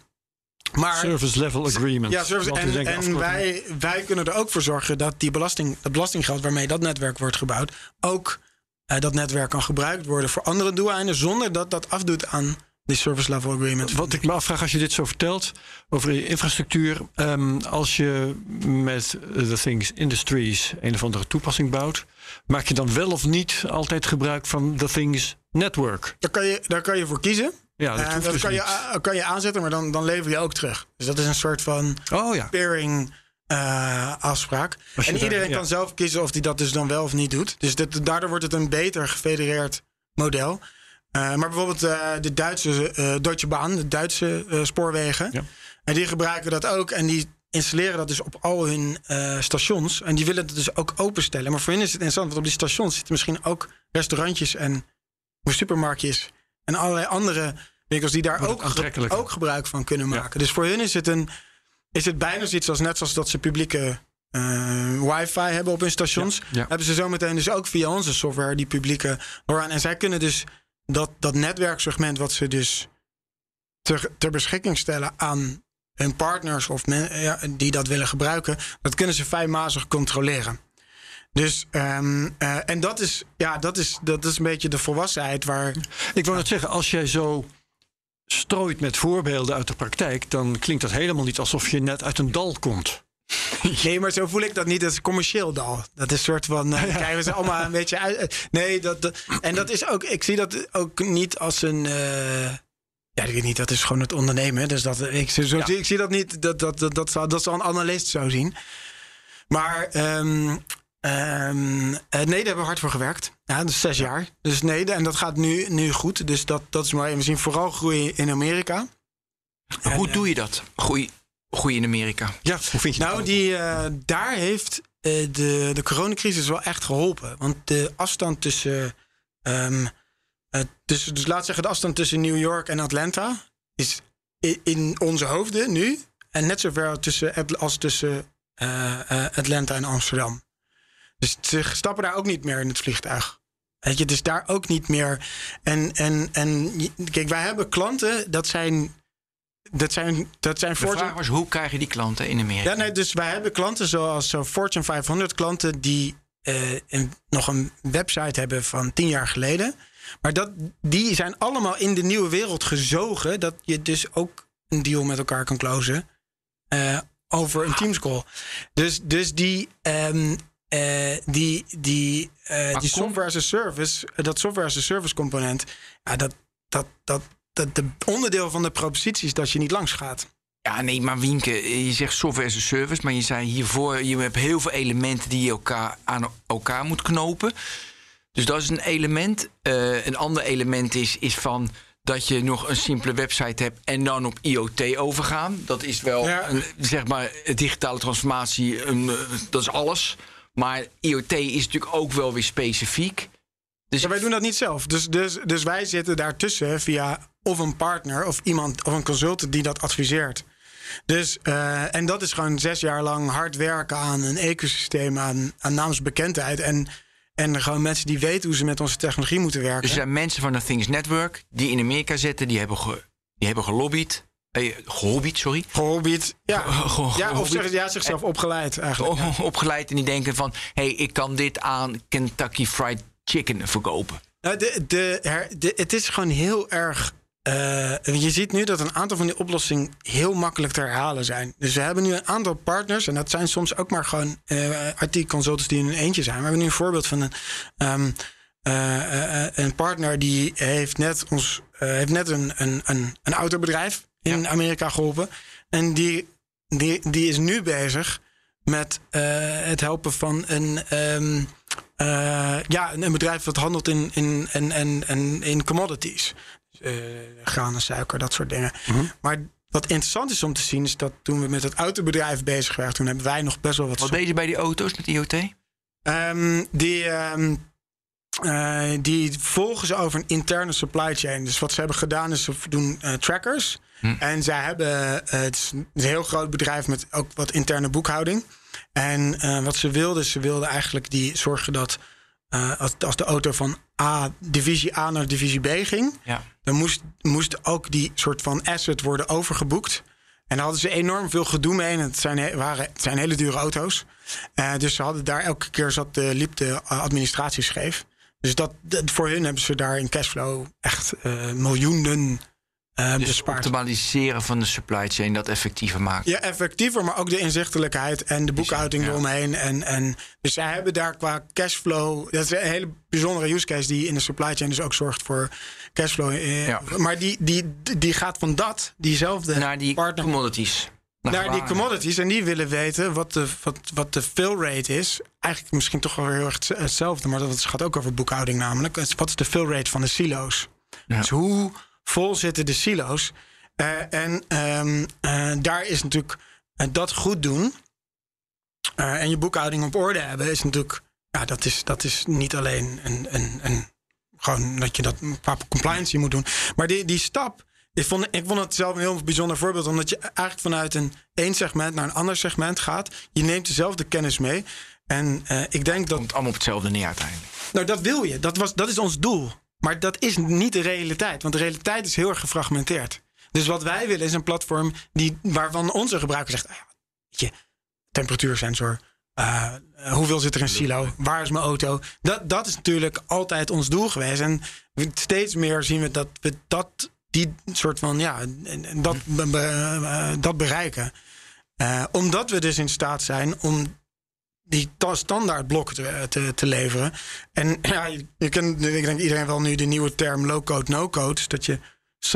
Maar Service level agreement. ja, service. En, wij, wij kunnen er ook voor zorgen dat die belasting, dat belastinggeld waarmee dat netwerk wordt gebouwd, ook eh, dat netwerk kan gebruikt worden voor andere doeleinden, zonder dat dat afdoet aan die service level agreement. Wat ik me afvraag als je dit zo vertelt over je infrastructuur. ehm, als je met The Things Industries een of andere toepassing bouwt, maak je dan wel of niet altijd gebruik van The Things Network? Daar kan je, daar kan je voor kiezen. Ja, dat Eh, hoeft dat dus kan, je, niet. a- kan je aanzetten, maar dan, dan lever je ook terug. Dus dat is een soort van Oh ja. pairing eh, afspraak. En daar- iedereen ja. kan zelf kiezen of hij dat dus dan wel of niet doet. Dus dat, daardoor wordt het een beter gefedereerd model. Eh, maar bijvoorbeeld eh, de Duitse eh, Deutsche Bahn, de Duitse eh, spoorwegen. Ja. En die gebruiken dat ook. En die installeren dat dus op al hun eh, stations. En die willen het dus ook openstellen. Maar voor hen is het interessant, want op die stations zitten misschien ook restaurantjes en supermarktjes. En allerlei andere winkels die daar ook, ook gebruik van kunnen maken. Dus voor hun is het, een, is het bijna zoiets als net zoals dat ze publieke eh, wifi hebben op hun stations. Ja, ja. Hebben ze zometeen dus ook via onze software die publieke. En zij kunnen dus dat, dat netwerksegment wat ze dus ter, ter beschikking stellen aan hun partners of men, ja, die dat willen gebruiken, dat kunnen ze fijnmazig controleren. Dus, ehm, eh, en dat is, ja, dat, is, dat is een beetje de volwassenheid waar. Ik wou net zeggen, als jij zo strooit met voorbeelden uit de praktijk, dan klinkt dat helemaal niet alsof je net uit een dal komt. Nee, maar zo voel ik dat niet. Dat is commercieel dal. Dat is een soort van. eh, Krijgen we ze allemaal een beetje uit. eh, Nee, dat, dat- En dat is ook. Ik zie dat ook niet als een. eh, ja, ik weet niet. Dat is gewoon het ondernemen. Dus dat, ik, zo, zie, ik zie dat niet. Dat, dat, dat, dat, zal, dat een analist zo zien. Maar. ehm, ehm, eh, nee, daar hebben we hard voor gewerkt. Ja, dat is zes jaar. Dus nee, en dat gaat nu, nu goed. Dus dat, dat is mooi. En we zien vooral groei in Amerika. Hoe doe je dat? Groei, groei in Amerika. Ja, hoe vind je dat? Nou, die, eh, daar heeft eh, de, de coronacrisis wel echt geholpen. Want de afstand tussen, ehm, eh, tussen. Dus laat zeggen, de afstand tussen New York en Atlanta is i- in onze hoofden nu. En net zo ver tussen, als tussen eh, eh, Atlanta en Amsterdam. Dus ze stappen daar ook niet meer in het vliegtuig. Weet je, dus daar ook niet meer. En, en, en kijk, wij hebben klanten, dat zijn. Dat zijn, dat zijn De Fortune- vraag was, hoe krijg je die klanten in Amerika? ja, nee, dus wij hebben klanten zoals zo Fortune 500 klanten die eh, een- nog een website hebben van tien jaar geleden. Maar dat, die zijn allemaal in de nieuwe wereld gezogen. Dat je dus ook een deal met elkaar kan closen eh, over een Teams call. Dus, dus die, ehm, eh, die, die, eh, die software as a service, eh, dat software as a service component, ja, dat, dat, dat, dat de onderdeel van de propositie is dat je niet langs gaat. Ja, nee, maar Wienke, je zegt software as a service, maar je zei hiervoor, je hebt heel veel elementen die je elkaar aan elkaar moet knopen. Dus dat is een element. Eh, een ander element is, is van dat je nog een simpele website hebt en dan op IoT overgaan. Dat is wel, Ja. een, zeg maar, digitale transformatie, een, dat is alles. Maar IoT is natuurlijk ook wel weer specifiek. Dus Ja, wij doen dat niet zelf. Dus, dus, dus wij zitten daartussen via of een partner of iemand of een consultant die dat adviseert. Dus, eh, en dat is gewoon zes jaar lang hard werken aan een ecosysteem, aan, aan naamsbekendheid. En, en gewoon mensen die weten hoe ze met onze technologie moeten werken. Dus er zijn mensen van de Things Network die in Amerika zitten, die hebben, ge, die hebben gelobbyd. Eh, gehobbyd, sorry. Gehobbyd. Ja, Ge- ja, of zeg, ja, zichzelf opgeleid eigenlijk. ja. Opgeleid en die denken van... hé, hey, ik kan dit aan Kentucky Fried Chicken verkopen. Nou, de, de, het is gewoon heel erg. eh, je ziet nu dat een aantal van die oplossingen heel makkelijk te herhalen zijn. Dus we hebben nu een aantal partners, en dat zijn soms ook maar gewoon eh IT-consultants die in hun eentje zijn. We hebben nu een voorbeeld van een, ehm, eh, eh, een partner die heeft net, ons, heeft net een, een, een, een autobedrijf in Amerika geholpen. En die, die, die is nu bezig met eh, het helpen van een. ehm, eh, ja, een, bedrijf dat handelt in, in, en en en in commodities. Dus, eh, graan en suiker, dat soort dingen. Maar wat interessant is om te zien, is dat toen we met het autobedrijf bezig waren, toen hebben wij nog best wel wat. Wat deed je bij die auto's met IoT? Die, eh, die volgen ze over een interne supply chain. Dus wat ze hebben gedaan is ze doen eh, trackers. En zij hebben, eh, het is een heel groot bedrijf met ook wat interne boekhouding. En wat ze wilden, ze wilden eigenlijk die zorgen dat als, als de auto van A, divisie A naar divisie B ging, Ja. dan moest, moest ook die soort van asset worden overgeboekt. En daar hadden ze enorm veel gedoe mee. En het zijn, waren, het zijn hele dure auto's. Dus ze hadden daar elke keer zat de, liep de administratie scheef. Dus dat, dat- voor hun hebben ze daar in cashflow echt eh, miljoenen eh Dus bespaard. optimaliseren van de supply chain, dat effectiever maken. Ja, effectiever, maar ook de inzichtelijkheid en de boekhouding ja. eromheen. En, en, dus zij hebben daar qua cashflow. Dat is een hele bijzondere use case die in de supply chain dus ook zorgt voor cashflow. eh, Ja. Maar die, die, die gaat van dat, diezelfde Naar die partner. commodities. Naar die commodities. En die willen weten wat de, wat, wat de fill rate is. Eigenlijk misschien toch wel heel erg hetzelfde, maar dat gaat ook over boekhouding namelijk. Wat is de fill rate van de silo's? Ja. Dus hoe vol zitten de silo's? Eh, en ehm, eh, daar is natuurlijk eh, dat goed doen en je boekhouding op orde hebben, is natuurlijk, ja, dat is, dat is niet alleen een, een, een, gewoon dat je dat qua compliance moet doen. Maar die, die stap, ik vond, ik vond het zelf een heel bijzonder voorbeeld, omdat je eigenlijk vanuit een één segment naar een ander segment gaat. Je neemt dezelfde kennis mee. En eh, ik denk dat. Komt allemaal op hetzelfde neer uiteindelijk. Nou, dat wil je. Dat, was, dat is ons doel. Maar dat is niet de realiteit. Want de realiteit is heel erg gefragmenteerd. Dus wat wij willen is een platform die, waarvan onze gebruiker zegt: ah je, temperatuursensor. eh, hoeveel zit er in silo? Waar is mijn auto? Dat, dat is natuurlijk altijd ons doel geweest. En steeds meer zien we dat we dat, die soort van, ja, dat, be- eh, dat bereiken. Eh, omdat we dus in staat zijn om die ta- standaardblok te, te, te leveren. En ja, je, kent, ik denk iedereen wel nu de nieuwe term low-code, no-code. Dat je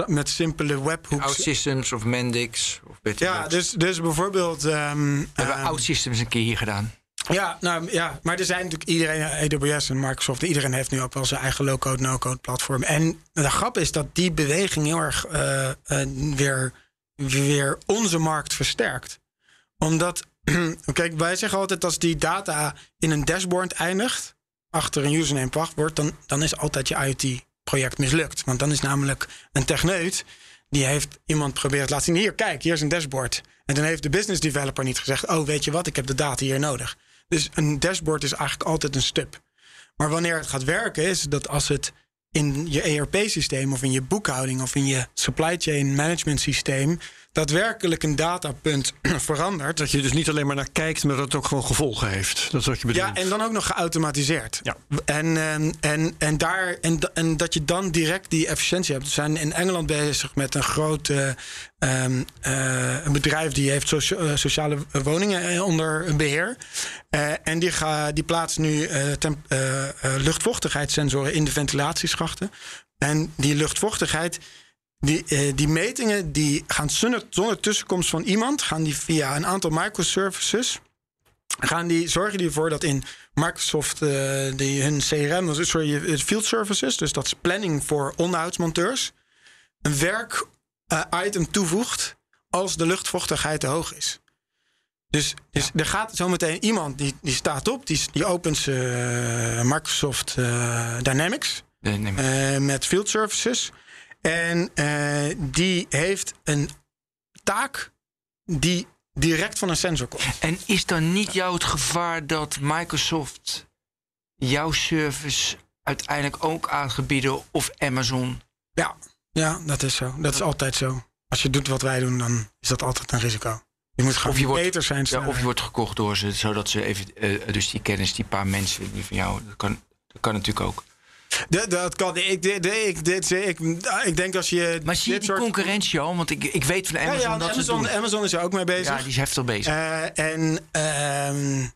met simpele webhooks... OutSystems of Mendix of Ja, dus, dus bijvoorbeeld... We hebben ehm, OutSystems een keer hier gedaan. Ja, nou, ja, maar er zijn natuurlijk iedereen, AWS en Microsoft, iedereen heeft nu ook wel zijn eigen low-code, no-code platform. En de grap is dat die beweging heel erg eh, eh, weer, weer onze markt versterkt. Omdat, kijk, wij zeggen altijd als die data in een dashboard eindigt, achter een username wachtwoord, dan, dan is altijd je IoT-project mislukt. Want dan is namelijk een techneut, die heeft iemand proberen te laten zien, hier, kijk, hier is een dashboard. En dan heeft de business developer niet gezegd, oh, weet je wat, ik heb de data hier nodig. Dus een dashboard is eigenlijk altijd een stub. Maar wanneer het gaat werken, is dat als het in je ERP-systeem of in je boekhouding of in je supply chain management systeem daadwerkelijk een datapunt verandert. Dat je dus niet alleen maar naar kijkt, maar dat het ook gewoon gevolgen heeft. Dat is wat je bedoelt. Ja, en dan ook nog geautomatiseerd. Ja. En, ehm, en, en, daar, en, en dat je dan direct die efficiëntie hebt. We zijn in Engeland bezig met een groot eh, ehm, eh, een bedrijf die heeft socia- eh, sociale woningen eh, onder beheer. Eh, en die, ga, die plaatst nu luchtvochtigheidssensoren in de ventilatieschachten. En die luchtvochtigheid, die, eh, die metingen, die gaan zonder, zonder tussenkomst van iemand, gaan die via een aantal microservices gaan die, zorgen die ervoor dat in Microsoft eh, die hun CRM, sorry, eh, field services, dus dat is planning voor onderhoudsmonteurs, een werk item toevoegt als de luchtvochtigheid te hoog is. Dus, dus er gaat zometeen iemand die, die staat op, die, die opent Microsoft Dynamics eh, met field services. En eh, die heeft een taak die direct van een sensor komt. En is dan niet jou het gevaar dat Microsoft jouw service uiteindelijk ook aangebieden of Amazon? Ja, ja, dat is zo. Dat is altijd zo. Als je doet wat wij doen, dan is dat altijd een risico. Je moet gewoon Of je wordt- beter zijn. Ja, of je wordt gekocht door ze, zodat ze even, eh, dus die kennis, die paar mensen die van jou, dat kan, dat kan natuurlijk ook. Dat, dat kan. Ik, dit, ik, dit, ik, ik denk als je. Maar zie je dit die soort- concurrentie al? Want ik, ik weet van Ja, Amazon ja, dat ze het Amazon. Amazon is er ook mee bezig. Ja, die is heftig bezig. Eh, en ehm,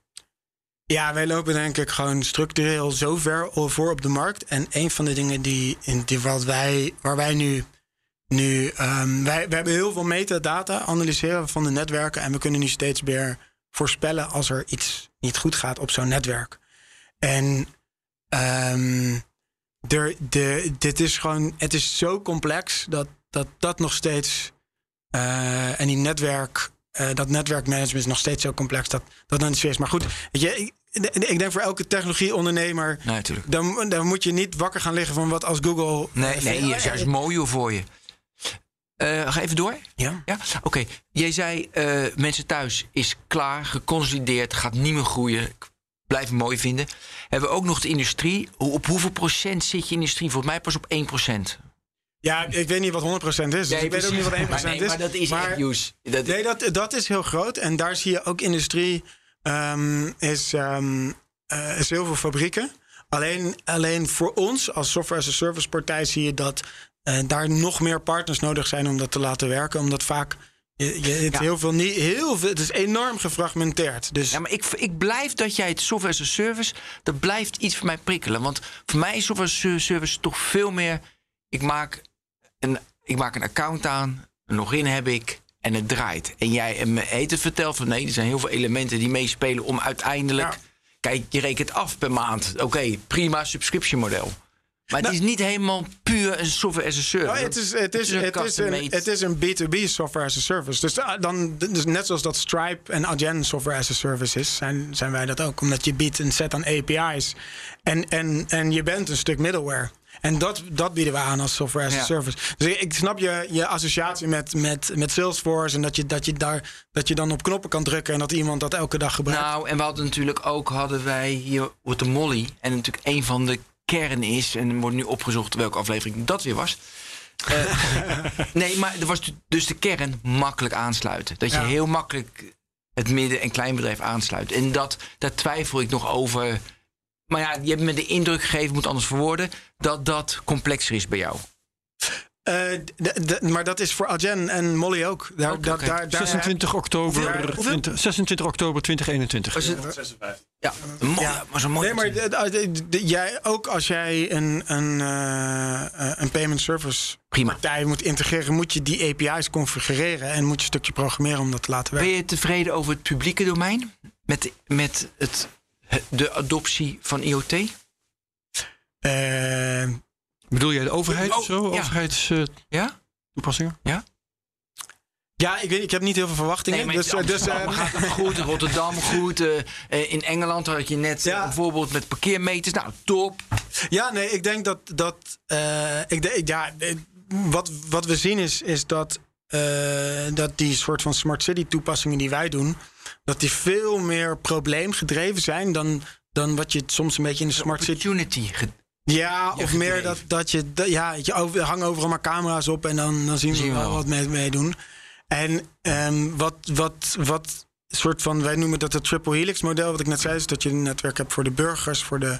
ja, wij lopen denk ik gewoon structureel zo ver voor op de markt. En een van de dingen die, in die wat wij, waar wij nu. nu ehm, wij, we hebben heel veel metadata analyseren van de netwerken. En we kunnen nu steeds meer voorspellen als er iets niet goed gaat op zo'n netwerk. En ehm, er, de, dit is gewoon, het is zo complex dat dat, dat nog steeds. eh, en die netwerk, eh, dat netwerkmanagement is nog steeds zo complex dat dat dan niet zo is. Maar goed, weet je, ik, ik denk voor elke technologieondernemer. nee, natuurlijk. Dan, dan moet je niet wakker gaan liggen van wat als Google. Nee, eh, nee, hier is juist mooier voor je. Ga even door. Ja. Ja, oké. Jij zei mensen thuis is klaar, geconsolideerd, gaat niet meer groeien. Blijf het mooi vinden. Hebben we ook nog de industrie. Hoe- Op hoeveel procent zit je industrie? Volgens mij pas op 1 procent. ja, ik weet niet wat 100% is. Dus ik weet ook niet wat 1% maar nee, is. Maar dat is Maar- echt nieuws. Dat, Nee, dat, dat is heel groot. En daar zie je ook industrie. ehm, is, ehm, eh, is heel veel fabrieken. Alleen, alleen voor ons als software as a service partij zie je dat eh, daar nog meer partners nodig zijn om dat te laten werken. Omdat vaak je, je, het Ja. heel veel niet. Heel veel, het is enorm gefragmenteerd. Dus Ja, maar ik, ik blijf dat jij het software as a service, dat blijft iets voor mij prikkelen. Want voor mij is software as a service toch veel meer. Ik maak een, ik maak een account aan, een login heb ik en het draait. En jij en me het vertelt van nee, er zijn heel veel elementen die meespelen om uiteindelijk. Ja. Kijk, je rekent af per maand. Oké, prima subscription model. Maar het is niet helemaal puur een software as a service. Oh, het, is, het, is, een het, is een, custom-made- het is een B2B software as a service. Dus, ah, dan, dus net zoals dat Stripe en Adyen software as a service is, zijn, zijn wij dat ook. Omdat je biedt een set aan API's en, en, en je bent een stuk middleware. En dat, dat bieden we aan als software as a Ja. service. Dus ik, ik snap je, je associatie met, met, met Salesforce en dat je, dat, je daar, dat je dan op knoppen kan drukken en dat iemand dat elke dag gebruikt. Nou, en we hadden natuurlijk ook, hadden wij hier de Molly. En natuurlijk een van de kern is, en er wordt nu opgezocht welke aflevering dat weer was. Eh, nee, maar er was dus de kern makkelijk aansluiten. Dat je Ja. heel makkelijk het midden- en kleinbedrijf aansluit. En dat, daar twijfel ik nog over. Maar ja, je hebt me de indruk gegeven, moet anders verwoorden, dat dat complexer is bij jou. Eh, maar dat is voor Adyen en Molly ook. Daar, daar, daar 26 oktober, Hoeveel? Hoeveel? 20 26 oktober 2021. Was het, ja, mooi, Ja. maar zo mooi. Nee, maar de- de- de- de- jij, ook als jij een, een, eh, eh, een payment service Prima. partij moet integreren, moet je die API's configureren en moet je een stukje programmeren om dat te laten Ben werken. je tevreden over het publieke domein? Met, met het, de adoptie van IoT? Eh, Bedoel jij de overheid Oh, of zo? ja. Overheidstoepassingen? Ja? ja, ik, weet, ik heb niet heel veel verwachtingen. Nee, dus, in eh, dus, eh, gaat het goed, in Rotterdam goed. eh, eh, in Engeland had je net eh, Ja. bijvoorbeeld met parkeermeters. Nou, top. Ja, nee, ik denk dat. dat eh, ik ja, eh, wat, wat we zien is, is dat, eh, dat die soort van smart city toepassingen die wij doen, dat die veel meer probleemgedreven zijn dan, dan wat je soms een beetje in de smart city. Opportunity. Ja, of meer dat, dat je. dat- Ja, je over, er hangen overal maar camera's op en dan, dan zien we wel wel. wat mee, mee doen. En ehm, wat, wat, wat soort van. Wij noemen dat het triple helix model, wat ik net zei, is dat je een netwerk hebt voor de burgers, voor de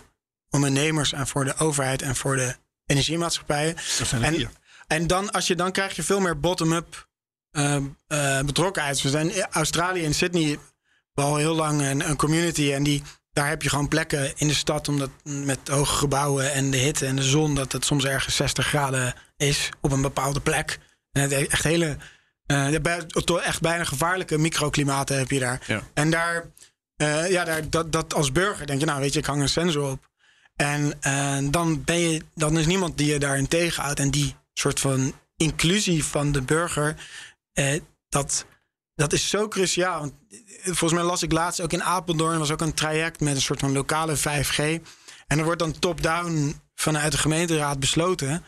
ondernemers en voor de overheid en voor de energiemaatschappijen. Dat zijn er En, en dan, als je, dan krijg je veel meer bottom-up eh, eh, betrokkenheid. We zijn in Australië en Sydney al heel lang een, een community. En die, daar heb je gewoon plekken in de stad, omdat met hoge gebouwen en de hitte en de zon, dat het soms ergens 60 graden is op een bepaalde plek. En het echt hele, tot echt bijna gevaarlijke microklimaten heb je daar. Ja. En daar, eh, ja, daar, dat, dat als burger denk je, nou weet je, ik hang een sensor op. En eh, dan, ben je, dan is niemand die je daarin tegenhoudt. En die soort van inclusie van de burger, dat, dat is zo cruciaal. Want eh, volgens mij las ik laatst ook in Apeldoorn, was ook een traject met een soort van lokale 5G. En er wordt dan top-down vanuit de gemeenteraad besloten.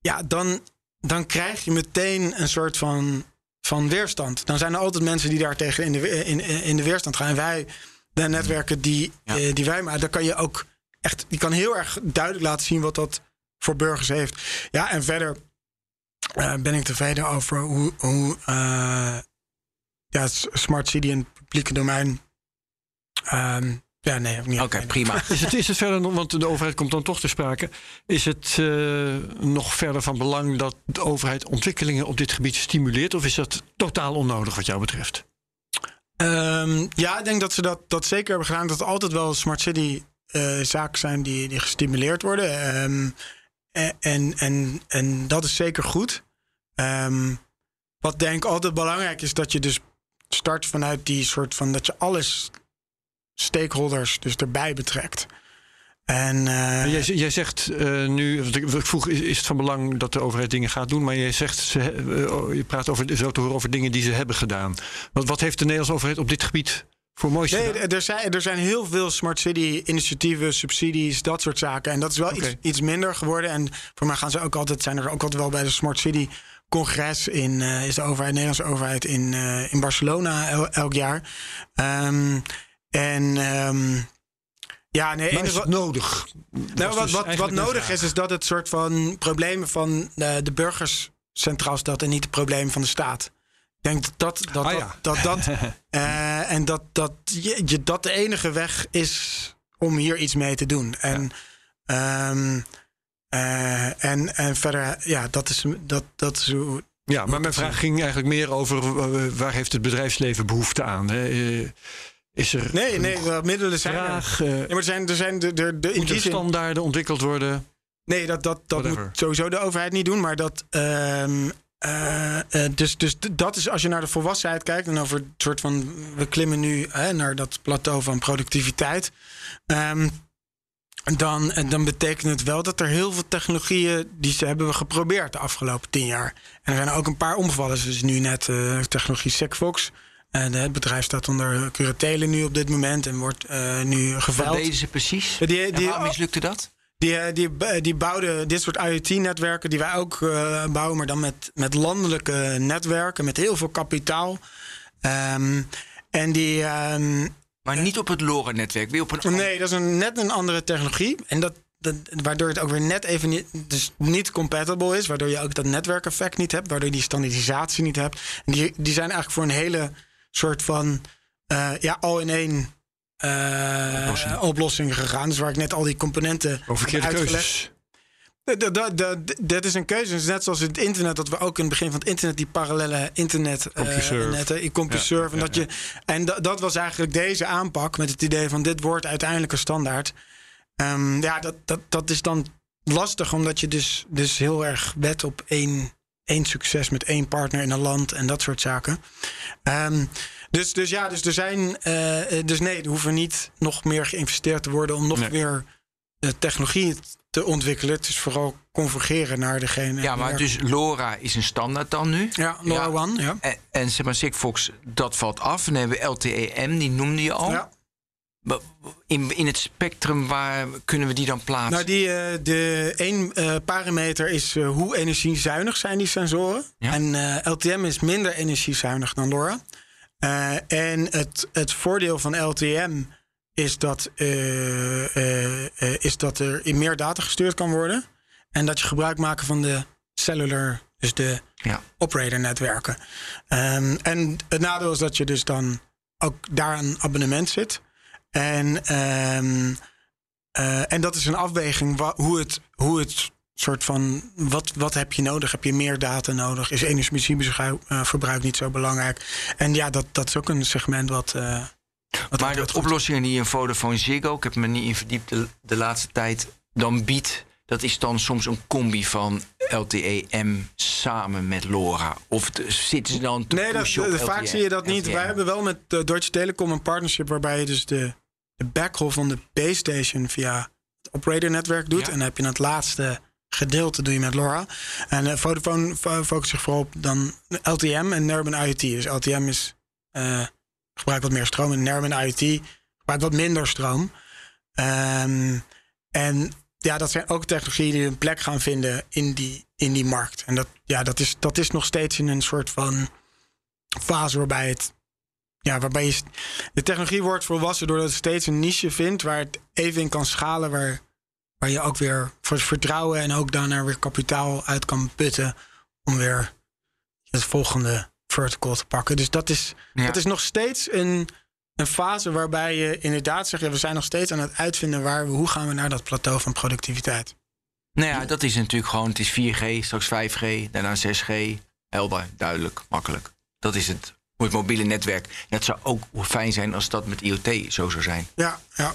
Ja, dan, dan krijg je meteen een soort van, van weerstand. Dan zijn er altijd mensen die daar tegen in de, in, in de weerstand gaan. En wij, de netwerken die, Ja. eh, die wij maken, daar kan je ook echt, die kan heel erg duidelijk laten zien wat dat voor burgers heeft. Ja, en verder eh, ben ik tevreden over hoe, hoe ja, smart city en het publieke domein. Ehm, ja, nee, heb ik niet. Oké, prima. Is het, is het verder, want de overheid komt dan toch te sprake. Is het eh, nog verder van belang dat de overheid ontwikkelingen op dit gebied stimuleert? Of is dat totaal onnodig wat jou betreft? Ehm, ja, ik denk dat ze dat, dat zeker hebben gedaan. Dat er altijd wel smart city eh, zaken zijn die, die gestimuleerd worden. Ehm, en, en, en, en dat is zeker goed. Ehm, wat denk ik altijd belangrijk is, dat je dus start vanuit die soort van dat je alles stakeholders dus erbij betrekt. En eh, Jij, jij zegt eh, nu, ik vroeg, is het van belang dat de overheid dingen gaat doen? Maar jij zegt, ze, eh, oh, je praat over, zo te horen over dingen die ze hebben gedaan. Wat, wat heeft de Nederlandse overheid op dit gebied voor moois Nee, gedaan? er zijn, er zijn heel veel smart city initiatieven, subsidies, dat soort zaken. En dat is wel iets, iets minder geworden. En voor mij gaan ze ook altijd, zijn er ook altijd wel bij de smart city congres in, eh, is de overheid, de Nederlandse overheid in, eh, in Barcelona el- elk jaar. Ehm, en ehm, ja, nee, Maar is het nodig? nou, wat, dus wat, wat mijn nodig is, is dat het soort van problemen van de, de burgers centraal stelt en niet de problemen van de staat. Ik denk dat dat, dat, Ah, dat, ja. dat, dat, eh, en dat, dat, je, je- dat de enige weg is om hier iets mee te doen. En, ehm, eh, en, en verder, ja, dat is, dat, dat is hoe. Ja, maar mijn vraag ging eigenlijk meer over eh, waar heeft het bedrijfsleven behoefte aan? Hè? Eh, Is er Nee, nee, wat middelen zijn er. vraag? eh, Nee, maar er zijn, er zijn de, de, de, moeten er standaarden ontwikkeld worden? Nee, dat, dat, dat Whatever. moet sowieso de overheid niet doen. Maar dat. ehm, eh, eh, dus, dus dat is als je naar de volwassenheid kijkt en over het soort van. We klimmen nu hè, naar dat plateau van productiviteit. Ehm, dan, en dan betekent het wel dat er heel veel technologieën die ze hebben geprobeerd de afgelopen tien jaar. En er zijn ook een paar omgevallen. Dus nu net uh, technologie Segfox. Uh, het bedrijf staat onder curatele nu op dit moment en wordt uh, nu geveild. Wat deden ze precies? Die, die, en waarom mislukte dat? Die, die, die bouwden dit soort IoT-netwerken die wij ook bouwen, maar dan met, met landelijke netwerken, met heel veel kapitaal. Um, en die. Um, maar niet op het LoRa-netwerk, weer op een. Nee, dat is een, net een andere technologie. En dat, dat, waardoor het ook weer net even niet, dus niet compatible is. Waardoor je ook dat netwerkeffect niet hebt. Waardoor je die standaardisatie niet hebt. En die, die zijn eigenlijk voor een hele soort van. Uh, ja, al in één uh, oplossing. oplossing. gegaan. Dus waar ik net al die componenten. Over verkeerde keuzes. Dat, dat, dat, dat is een keuze. Dus net zoals het internet, dat we ook in het begin van het internet die parallele internet CompuServe. Uh, CompuServe. Ja, en dat, je, en dat, dat was eigenlijk deze aanpak met het idee van dit wordt uiteindelijk een standaard. Um, ja, dat, dat, dat is dan lastig, omdat je dus, dus heel erg wet op één, één succes met één partner in een land en dat soort zaken. Um, dus, dus ja, dus er zijn. Uh, dus nee, er hoeven niet nog meer geïnvesteerd te worden om nog Nee. weer de technologie te ontwikkelen. Het is vooral convergeren naar degene. Ja, maar dus LoRa is een standaard dan nu. Ja, LoRaWAN, ja. En, en zeg maar, Sigfox, dat valt af. En dan hebben we LTE-M, die noemde je al. ja. In, in het spectrum, waar kunnen we die dan plaatsen? Nou, die, eh, de één eh, parameter is eh, hoe energiezuinig zijn die sensoren. Ja. En LTM is minder energiezuinig dan LoRa. En het, het voordeel van LTM is dat, eh, eh, eh, is dat er in meer data gestuurd kan worden. En dat je gebruik maakt van de cellular, dus de Ja. operator-netwerken. Ehm, en het nadeel is dat je dus dan ook daar een abonnement zit. En, ehm, eh, en dat is een afweging hoe het, hoe het soort van. Wat, wat heb je nodig? Heb je meer data nodig? Is energieverbruik niet zo belangrijk? En ja, dat, dat is ook een segment wat. Wat Maar de oplossingen die een Vodafone Ziggo, ik heb me niet in verdiept de, de laatste tijd, dan biedt, dat is dan soms een combi van LTE-M samen met LoRa. Of zitten ze dan te Nee, dat, vaak LTE? zie je dat niet. LTE? Wij hebben wel met eh, Deutsche Telekom een partnership waarbij je dus de, de backhaul van de base station via het operator netwerk doet. Ja. En dan heb je het laatste gedeelte doe je met LoRa. En eh, Vodafone fo- focust zich vooral op dan LTM en Narrowband IoT. Dus LTM is eh, gebruikt wat meer stroom en Narrowband IoT gebruikt wat minder stroom. Ehm, en ja, dat zijn ook technologieën die een plek gaan vinden in die, in die markt. En dat, ja, dat, is, dat is nog steeds in een soort van fase waarbij het. Ja, waarbij je. De technologie wordt volwassen doordat het steeds een niche vindt waar het even in kan schalen. Waar, waar je ook weer voor vertrouwen en ook daarna weer kapitaal uit kan putten. Om weer het volgende vertical te pakken. Dus dat is, Ja. dat is nog steeds een, een fase waarbij je inderdaad zegt: ja, we zijn nog steeds aan het uitvinden waar we, hoe gaan we naar dat plateau van productiviteit. Nou ja, dat is natuurlijk gewoon, het is 4G, straks 5G, daarna 6G. Helder, duidelijk, makkelijk. Dat is het, het mobiele netwerk. Het zou ook fijn zijn als dat met IoT zo zou zijn. Ja, ja.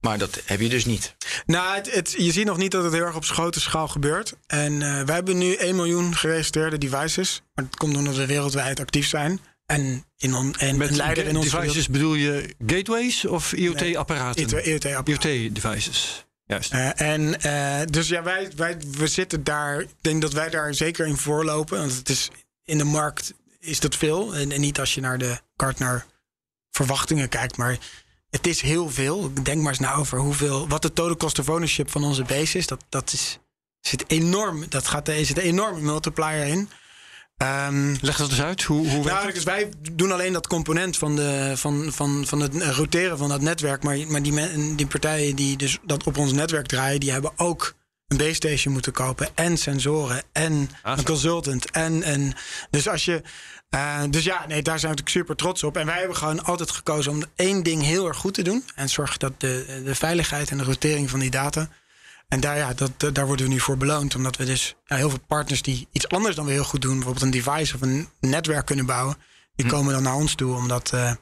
Maar dat heb je dus niet. Nou, het, het- je ziet nog niet dat het heel erg op grote schaal gebeurt. En eh wij hebben nu 1 miljoen geregistreerde devices. Maar dat komt omdat we wereldwijd actief zijn. En, in on, en Met leider in onze devices bedoel je gateways of IoT-apparaten? IoT-apparaten. IoT-devices. Juist. Eh, en eh, dus ja, wij, wij we zitten daar. Ik denk dat wij daar zeker in voorlopen. Want het is in de markt is dat veel. En, en niet als je naar de Gartner verwachtingen kijkt, maar het is heel veel. Denk maar eens na over hoeveel. Wat de total cost of ownership van onze base is. Dat, dat is zit enorm. Dat gaat er zit een enorme multiplier in. Ehm, Leg dat eens uit. Hoe, hoe nou, dus wij doen alleen dat component van, de, van, van, van het roteren van dat netwerk. Maar, maar die, men- die partijen die dus dat op ons netwerk draaien, die hebben ook een base station moeten kopen. En sensoren. En Ah, een consultant. En, en dus als je. Eh, dus ja, nee, daar zijn we natuurlijk super trots op. En wij hebben gewoon altijd gekozen om één ding heel erg goed te doen. En zorgen dat de, de veiligheid en de rotering van die data. En daar, ja, dat, daar worden we nu voor beloond. Omdat we dus ja, heel veel partners die iets anders dan we heel goed doen. Bijvoorbeeld een device of een netwerk kunnen bouwen. Die komen dan naar ons toe om dat, eh,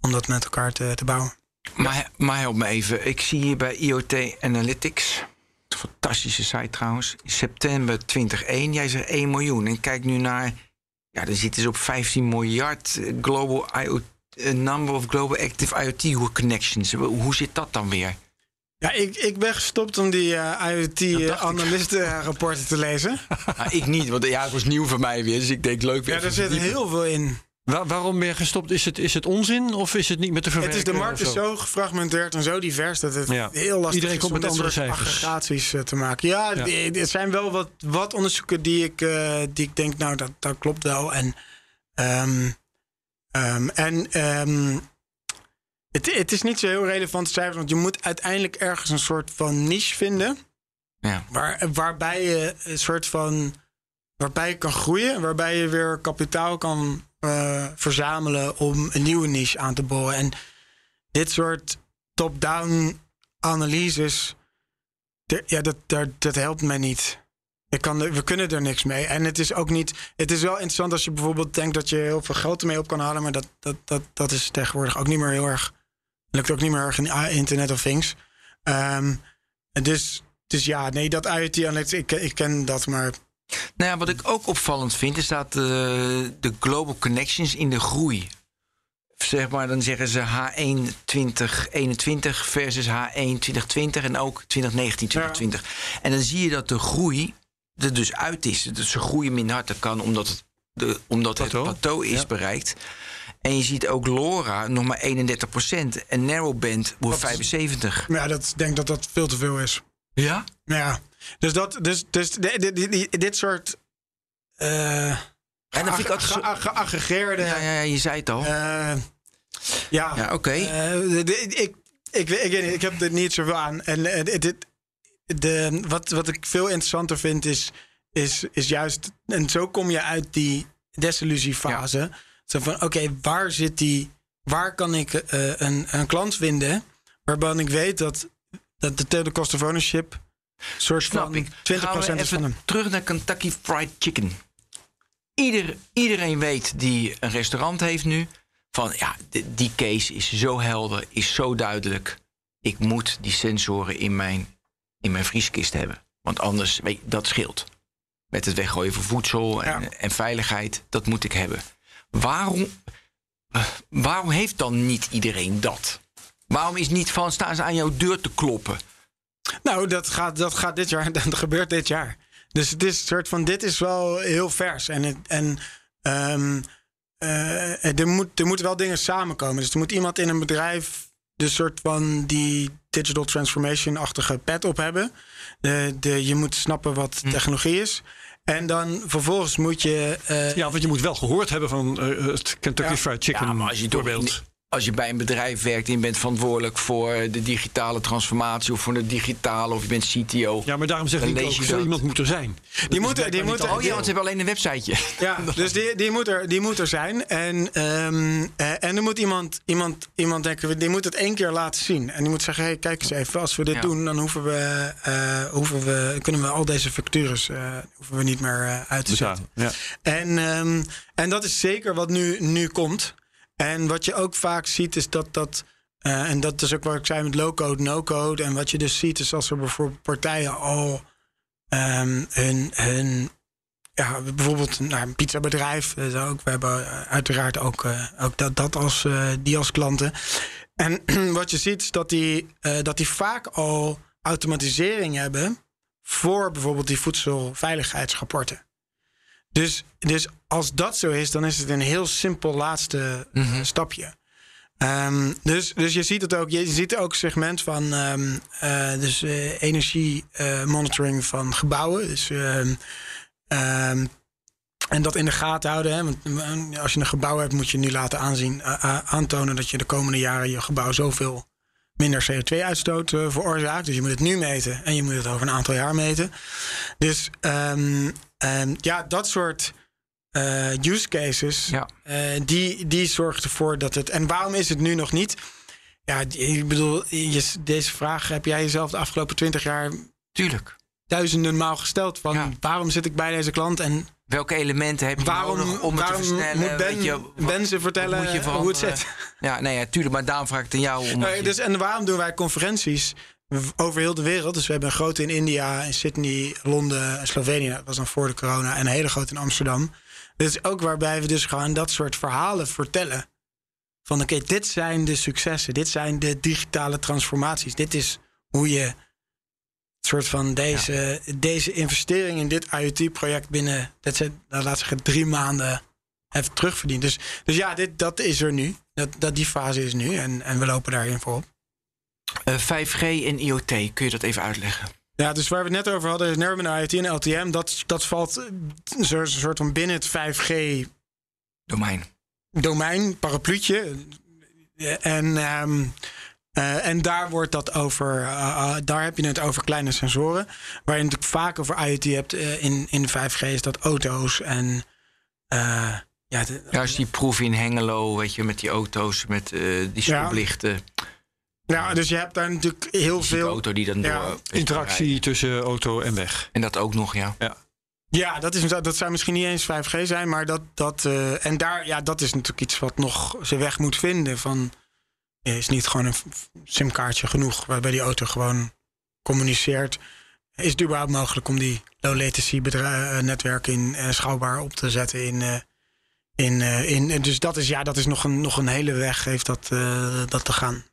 om dat met elkaar te, te bouwen. Maar, maar help me even. Ik zie hier bij IoT Analytics. een Fantastische site trouwens. September 2001. Jij zegt 1 miljoen. En kijk nu naar. Ja, dan zitten ze op 15 miljard eh, global IoT. eh, number of global active IoT connections. Hoe zit dat dan weer? Ja, ik, ik ben gestopt om die dacht ik. IoT-analistenrapporten te lezen. Ah, ik niet, want ja, het was nieuw voor mij weer. Dus ik denk leuk weer. Ja, er zit heel veel in. Waar- waarom je gestopt? Is het, is het onzin of is het niet met de Het verwerking? is, de markt is zo gefragmenteerd en zo divers dat het Ja. heel lastig Iedereen is komt om met andere soort aggregaties eh, te maken. Ja, Ja. die- er zijn wel wat, wat onderzoeken die ik, eh, die ik denk, nou, dat, dat klopt wel. En, ehm, ehm, en ehm, het, het is niet zo heel relevant cijfers, want je moet uiteindelijk ergens een soort van niche vinden. Ja. Waar, waarbij je een soort van. Waarbij je kan groeien, waarbij je weer kapitaal kan eh, verzamelen om een nieuwe niche aan te boren. En dit soort top-down analyses, ja, dat, dat, helpt mij niet. Ik kan, we kunnen er niks mee. En het is ook niet. Het is wel interessant als je bijvoorbeeld denkt dat je heel veel geld ermee op kan halen. Maar dat, dat, dat, dat is tegenwoordig ook niet meer heel erg. Lukt ook niet meer erg in ah, Internet of Things. Ehm, dus, dus ja, nee, dat IoT Analytics, ik, ik ken dat, maar Nou ja, wat ik ook opvallend vind, is dat eh, de global connections in de groei. Zeg maar, dan zeggen ze H1 2021 versus H1 2020 en ook 2019 2020. En dan zie je dat de groei er dus uit is. Dus ze groeien minder hard. Dat kan omdat het, de, omdat Plateau. het plateau is Ja. bereikt. En je ziet ook LoRa nog maar 31% en Narrowband wordt is- 75. ja, dat, ik denk dat dat veel te veel is. Ja? Ja, dus, dat, dus, dus die- dit soort. eh En dan vind ik ook zo... geaggregeerde. Ja, ja, ja, je zei het al. eh, ja, Ja, oké. Eh, ik, ik, ik, ik heb er niet zoveel aan. En dit, de, wat, wat ik veel interessanter vind is, is, is juist... En zo kom je uit die desillusiefase. Zo van, oké, waar zit die... Waar kan ik een, een klant vinden... waarvan ik weet dat, dat de total cost of ownership... soort Snap van ik. 20% Gaan we van hem. terug naar Kentucky Fried Chicken. Ieder, iedereen weet die een restaurant heeft nu... van ja, die, die case is zo helder, is zo duidelijk. Ik moet die sensoren in mijn, in mijn vrieskist hebben. Want anders, weet je, dat scheelt. Met het weggooien van voedsel en, Ja. en veiligheid, dat moet ik hebben. Waarom, eh, waarom heeft dan niet iedereen dat? Waarom is niet van staan ze aan jouw deur te kloppen? Nou, dat gaat, dat gaat dit jaar. Dat gebeurt dit jaar. Dus het is een soort van. Dit is wel heel vers. En, het, en ehm, eh, er, moet, er moeten wel dingen samenkomen. Dus er moet iemand in een bedrijf. De soort van die digital transformation-achtige pet op hebben. De, de, je moet snappen wat technologie is. En dan vervolgens moet je. eh, Ja, want je moet wel gehoord hebben van eh, het Kentucky Ja. Fried Chicken Ja, maar als je, als je bij een bedrijf werkt en je bent verantwoordelijk voor de digitale transformatie of voor de digitale of je bent CTO. Ja, maar daarom zeg ik ook, je zo dat. iemand moet er zijn. die moeten, die moeten, Oh ja, want ze hebben alleen een websiteje. Ja, dus die, die, moet er, die moet er zijn. En, ehm, eh, en er moet iemand, iemand, iemand denken, die moet het één keer laten zien. En die moet zeggen, hey, kijk eens even, als we dit Ja. doen, dan hoeven we, eh, hoeven we, kunnen we al deze factures eh, hoeven we niet meer uit te zetten. Ja. En, ehm, en dat is zeker wat nu, nu komt. En wat je ook vaak ziet is dat dat. eh, en dat is ook wat ik zei met low-code, no-code. En wat je dus ziet is als er bijvoorbeeld partijen al ehm, hun, hun ja, bijvoorbeeld nou, een pizzabedrijf. is ook, we hebben eh, uiteraard ook, eh, ook dat, dat als, eh, die als klanten. En wat je ziet is dat die, eh, dat die vaak al automatisering hebben voor bijvoorbeeld die voedselveiligheidsrapporten. Dus, dus als dat zo is, dan is het een heel simpel laatste eh, stapje. Ehm, dus, dus je ziet het ook. Je ziet ook segment van eh, dus, eh, energie eh, monitoring van gebouwen. Dus, ehm, en dat in de gaten houden. Hè? Want als je een gebouw hebt, moet je nu laten aanzien, aantonen dat je de komende jaren je gebouw zoveel minder CO2-uitstoot eh, veroorzaakt. Dus je moet het nu meten en je moet het over een aantal jaar meten. Dus ja, dat soort eh, use cases, Ja. eh, die, die zorgt ervoor dat het. En waarom is het nu nog niet? Ja, ik bedoel, je, deze vraag heb jij jezelf de afgelopen twintig jaar Tuurlijk. duizenden maal gesteld. Van Ja. waarom zit ik bij deze klant en Welke elementen heb je waarom, nodig om het te versnellen? moet Ben, je, wat- ze vertellen wat moet je hoe het zit? Ja, nee, ja, tuurlijk. Maar daarom vraag ik het aan jou. Omdat Nee, je- dus, en waarom doen wij conferenties over heel de wereld? Dus we hebben een grote in India, in Sydney, Londen, en Slovenië. Dat was dan voor de corona. En een hele grote in Amsterdam. Is ook waarbij we dus gewoon dat soort verhalen vertellen. Van oké, dit zijn de successen. Dit zijn de digitale transformaties. Dit is hoe je soort van deze, deze investering in dit IoT-project binnen, dat ze, nou, laat zeggen, drie maanden heeft terugverdiend. Dus, dus ja, dit, dat is er nu. Dat, dat die fase is nu en, en we lopen daarin voorop. Eh, 5G en IoT, kun je dat even uitleggen? Ja, dus waar we het net over hadden, is Narrowband IoT en LTM, dat, dat valt eh, een soort, een soort van binnen het 5G Domein. domein, parapluutje. Eh, En, ehm, eh, en daar wordt dat over, eh, eh, daar heb je het over kleine sensoren. Waar je natuurlijk vaak over IoT hebt eh, in, in 5G, is dat auto's en. eh, ja, de- Ja, is die proef in Hengelo, weet je, met die auto's, met eh, die stoplichten. ja, dus je hebt daar natuurlijk heel veel. auto die dan Ja, door... is Interactie tussen auto en weg. En dat ook nog, ja. Ja, dat, is, dat zou misschien niet eens 5G zijn, maar dat. dat eh, en daar, ja, dat is natuurlijk iets wat nog zijn weg moet vinden. Van, is niet gewoon een simkaartje genoeg waarbij die auto gewoon communiceert. Is het überhaupt mogelijk om die low latency eh, netwerken in eh, schaalbaar op te zetten in. eh, in, eh, in, dus dat is, ja, dat is nog, een, nog een hele weg heeft dat, eh, dat te gaan.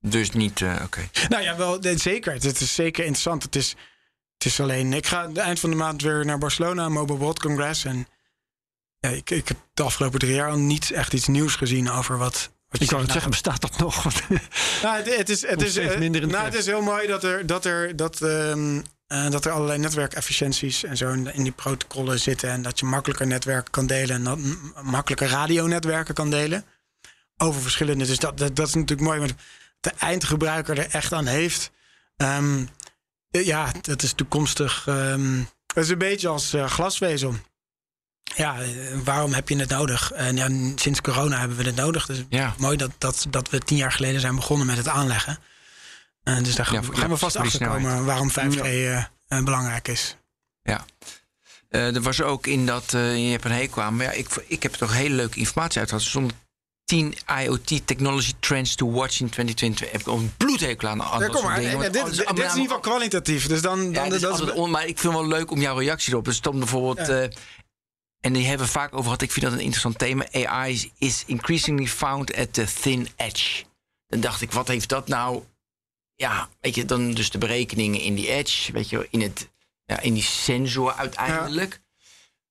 Dus niet, eh, oké. Nou ja, wel, eh, zeker. Het is zeker interessant. Het is, het is alleen. Ik ga eind van de maand weer naar Barcelona, Mobile World Congress. En ja, ik, ik heb de afgelopen drie jaar al niet echt iets nieuws gezien over wat. Ik wou het zeggen, bestaat dat nog? Nou, het, het is, het is, eh, nou, het is heel mooi dat er, dat er, dat, ehm, eh, dat er allerlei netwerkefficiënties en zo in, in die protocollen zitten. En dat je makkelijker netwerken kan delen en dat, makkelijker radionetwerken kan delen. Over verschillende. Dus dat, dat, dat is natuurlijk mooi. Maar de eindgebruiker er echt aan heeft. Ehm, eh, ja, dat is toekomstig. ehm dat is een beetje als eh, glasvezel. Ja, eh, waarom heb je het nodig? En ja, sinds corona hebben we het nodig. Dus Ja. mooi dat, dat, dat we tien jaar geleden zijn begonnen met het aanleggen. En dus daar gaan, Ja, we- voor- gaan ja, we vast achter komen waarom 5G eh, eh, belangrijk is. Eh, er was ook in dat, eh, je hebt een hekel aan, maar ja, ik, ik heb toch hele leuke informatie uit gehad. Er 10 IoT technology trends to watch in 2020. Heb ik een bloedhekel aan. Ja, kom maar. dingen, dit, dit, dit is in allemaal- ieder geval kwalitatief. Dus dan, dan Ja, het is dat is, altijd on- maar ik vind het wel leuk om jouw reactie erop. Er stond bijvoorbeeld. Ja. eh, en die hebben we vaak over gehad. Ik vind dat een interessant thema. AI is, is increasingly found at the thin edge. Dan dacht ik, wat heeft dat nou? Ja, weet je, dan dus de berekeningen in die edge. Weet je, in, het, ja, in die sensor uiteindelijk.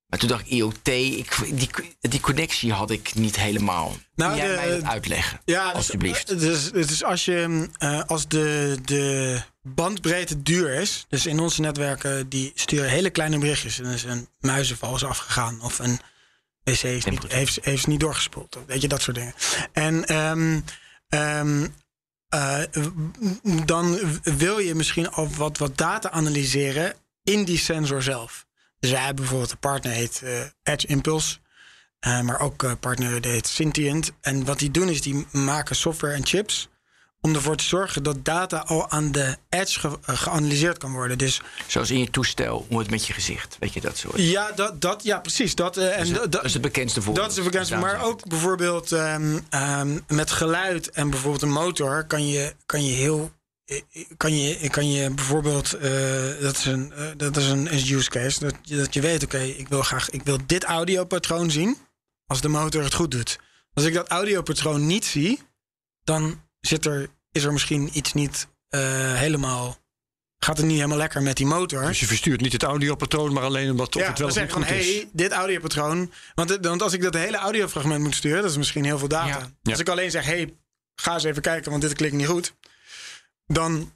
Maar toen dacht ik, IoT, ik, die, die connectie had ik niet helemaal. Nou, Kun jij de- mij dat uitleggen? Ja, dus, Alsjeblieft. Dus, dus als, je, eh, als de, de bandbreedte duur is, dus in onze netwerken die sturen hele kleine berichtjes. En er is een muizenval is afgegaan of een wc is niet, heeft, heeft niet doorgespoeld. Weet je, dat soort dingen. En ehm, ehm, eh, dan wil je misschien al wat, wat data analyseren in die sensor zelf. Dus hebben bijvoorbeeld een partner heet eh, Edge Impulse. Uh, maar ook uh, partner die heet Sentient. En wat die doen is die maken software en chips om ervoor te zorgen dat data al aan de edge ge geanalyseerd kan worden. Dus, Zoals in je toestel, hoe het met je gezicht, weet je dat soort. Ja, dat, dat, ja precies. Dat, uh, en dat, dat is het bekendste voorbeeld. Dat is het bekendste, maar ook bijvoorbeeld um, um, met geluid en bijvoorbeeld een motor kan je, kan je heel kan je, kan je bijvoorbeeld, uh, dat is een, uh, dat is een use case, dat, dat je weet, oké, okay, ik wil graag, ik wil dit audiopatroon zien als de motor het goed doet. Als ik dat audiopatroon niet zie, dan zit er, is er misschien iets niet uh, helemaal, gaat het niet helemaal lekker met die motor. Dus je verstuurt niet het audiopatroon, maar alleen omdat ja, het wel dan goed van, is. hey, dit audiopatroon, want, want als ik dat hele audiofragment moet sturen, dat is misschien heel veel data. Ja. Ja. Als ik alleen zeg, hey, ga eens even kijken, want dit klinkt niet goed dan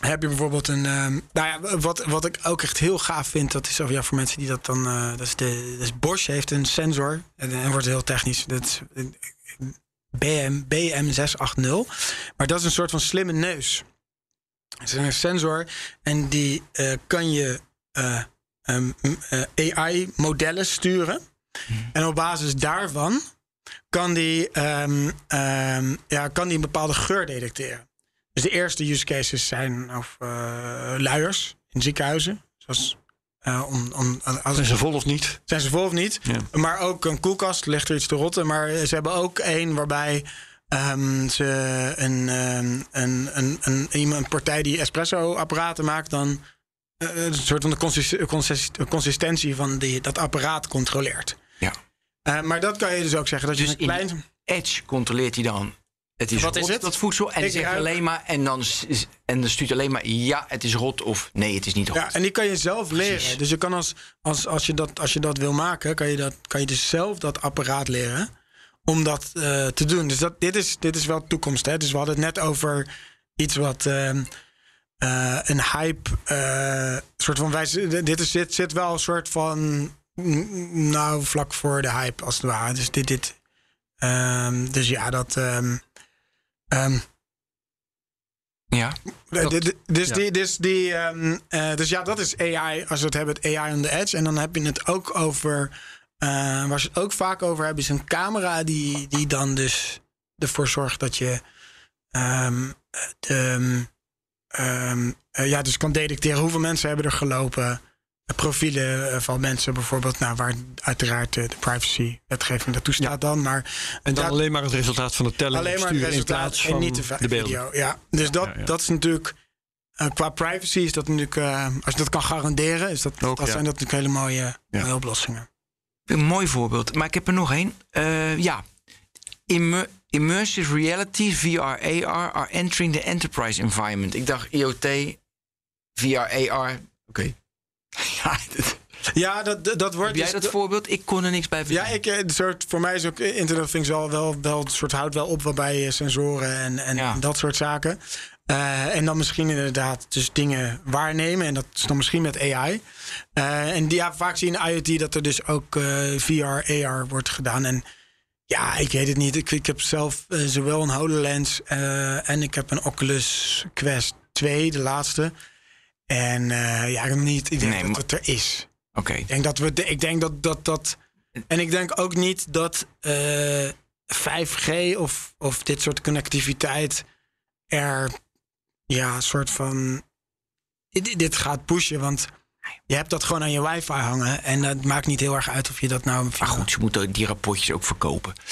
heb je bijvoorbeeld een. Uh, nou ja, wat, wat ik ook echt heel gaaf vind, dat is over ja, voor mensen die dat dan. Uh, dat is de, dat is Bosch heeft een sensor. En, en wordt heel technisch. Dat is BM, BM680. Maar dat is een soort van slimme neus. Het is een sensor en die uh, kan je um, AI-modellen sturen. Hmm. En op basis daarvan kan die, um, ja, kan die een bepaalde geur detecteren. Dus de eerste use cases zijn of, uh, luiers in ziekenhuizen. Zoals, uh, om, om, als, zijn ze vol of niet? Zijn ze vol of niet? Ja. Maar ook een koelkast, ligt er iets te rotten. Maar ze hebben ook één waarbij um, ze een, een, een, een, een, een partij die espresso-apparaten maakt... dan uh, een soort van de consist consist consistentie van die, dat apparaat controleert. Ja. Uh, maar dat kan je dus ook zeggen. Dat dus je een klein... Edge controleert hij dan het is Wat rot, is het? dat voedsel. En zegt ruik- alleen maar, en dan, en dan stuurt alleen maar, ja, het is rot of nee, het is niet rot. Ja, en die kan je zelf leren. Precies. Dus je kan als, als, als, je dat, als je dat wil maken, kan je, dat, kan je dus zelf dat apparaat leren om dat eh, te doen. Dus dat, dit, is, dit is wel toekomst. Hè? Dus we hadden het net over iets wat ehm, eh, een hype, eh, soort van wij, dit is, zit, zit wel een soort van, nou, vlak voor de hype als het ware. Dus dit, dit, ehm, dus ja, dat. ehm, ehm, Ja. dus, ja. die, dus, die, ehm, eh, dus ja, dat is AI. Als we het hebben, het AI on the edge. En dan heb je het ook over. eh, waar ze het ook vaak over hebben, is een camera die, die dan dus ervoor zorgt dat je. ehm, de, eh, ja, dus kan detecteren hoeveel mensen hebben er gelopen. Profielen eh, van mensen bijvoorbeeld, nou, waar uiteraard eh, de privacy-wetgeving daartoe staat dan. Maar En dan dat- alleen maar het resultaat van de telling alleen maar het resultaat en van niet de, vi- de beelden. video. Ja, dus dat, Ja, ja. dat is natuurlijk eh, qua privacy is dat natuurlijk eh, als je dat kan garanderen, is dat, Ook, dat ja. zijn dat natuurlijk hele mooie, mooie oplossingen. Een mooi voorbeeld. Maar ik heb er nog één. Eh, ja. Immer- immersive reality, VR, AR are entering the enterprise environment. Ik dacht IoT, VR, AR. Oké. ja, Ja, dat, dat, wordt heb jij dus- dat voorbeeld? Ik kon er niks bij Ja, ik, eh, soort, voor mij is ook Internet of Things wel, wel, wel een soort houdt wel op waarbij eh, sensoren en, en, Ja. dat soort zaken. Eh, en dan misschien inderdaad dus dingen waarnemen. En dat is dan misschien met AI. En die, ja, vaak zie je in IoT dat er dus ook VR, AR wordt gedaan. En ja, ik weet het niet. Ik, ik heb zelf zowel een HoloLens en ik heb een Oculus Quest 2, de laatste. En eh, ja, ik niet idee Nee, dat het er is. Oké. Ik denk dat we. Ik denk dat dat. dat en ik denk ook niet dat eh, 5G of, of dit soort connectiviteit er. Ja, soort van. Dit, dit gaat pushen, want je hebt dat gewoon aan je wifi hangen. En dat maakt niet heel erg uit of je dat nou. Maar goed, ze moeten die rapportjes ook verkopen.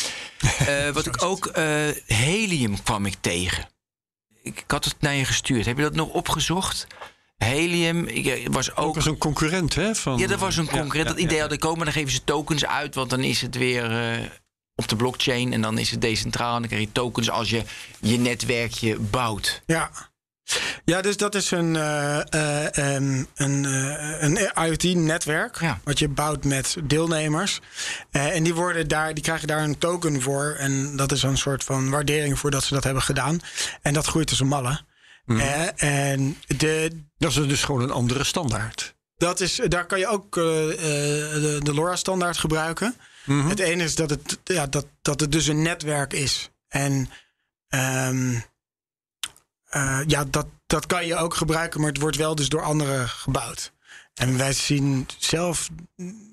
Eh, wat ik ook... eh, helium kwam ik tegen. Ik, ik had het naar je gestuurd. Heb je dat nog opgezocht? Helium ik, eh, was Ook ook... een concurrent, hè? Van, Ja, dat was een Ja, concurrent. ja, dat idee had ik komen. Dan geven ze tokens uit, want dan is het weer eh, op de blockchain. En dan is het decentraal. En dan krijg je tokens als je je netwerkje bouwt. Ja. Ja, dus dat is een, eh, eh, ehm, een, eh, een IoT-netwerk. Ja. Wat je bouwt met deelnemers. Eh, en die, worden daar, die krijgen daar een token voor. En dat is een soort van waardering voor dat ze dat hebben gedaan. En dat groeit als een malle. Eh, en de, Dat is dus gewoon een andere standaard. dat is, daar kan je ook eh, eh, de, de LoRa-standaard gebruiken. Het ene is dat het, ja, dat, dat het dus een netwerk is. En ehm, eh, ja, dat, dat kan je ook gebruiken, maar het wordt wel dus door anderen gebouwd. En wij zien zelf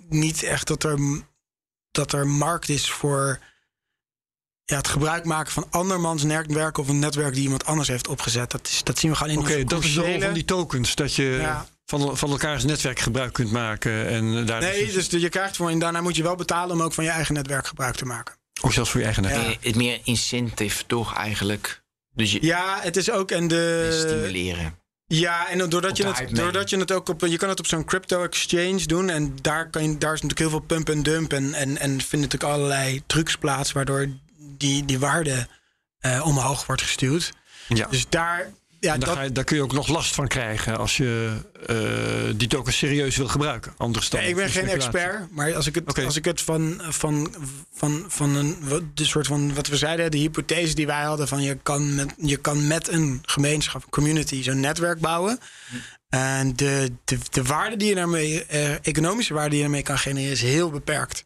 niet echt dat er, dat er markt is voor ja, het gebruik maken van andermans netwerk of een netwerk die iemand anders heeft opgezet. Dat, is, dat zien we gewoon in Oké, onze dat is de rol van die tokens. Dat je Ja. van, van elkaars netwerk gebruik kunt maken. En eh, daar Nee, dus je krijgt voor en daarna moet je wel betalen om ook van je eigen netwerk gebruik te maken. Ook zelfs voor je eigen netwerk. Eh, Het meer incentive toch eigenlijk. Dus je Ja, het is ook en de. stimuleren. Ja, en doordat je, het, doordat je het ook op. Je kan het op zo'n crypto exchange doen. En daar, kan je, daar is natuurlijk heel veel pump en dump. En, en, en vinden natuurlijk allerlei trucs plaats. Waardoor die, die waarde eh, omhoog wordt gestuurd. Ja. Dus daar. Ja, daar, dat, ga je, daar kun je ook nog last van krijgen als je eh, die tokens serieus wil gebruiken. Anders dan Ja, ik ben geen expert, maar als ik het, als ik het van, van, van, van een, de soort van wat we zeiden, de hypothese die wij hadden van je kan met, je kan met een gemeenschap, community, zo'n netwerk bouwen. En de, de, de waarde die je daarmee, eh, economische waarde die je daarmee kan genereren, is heel beperkt.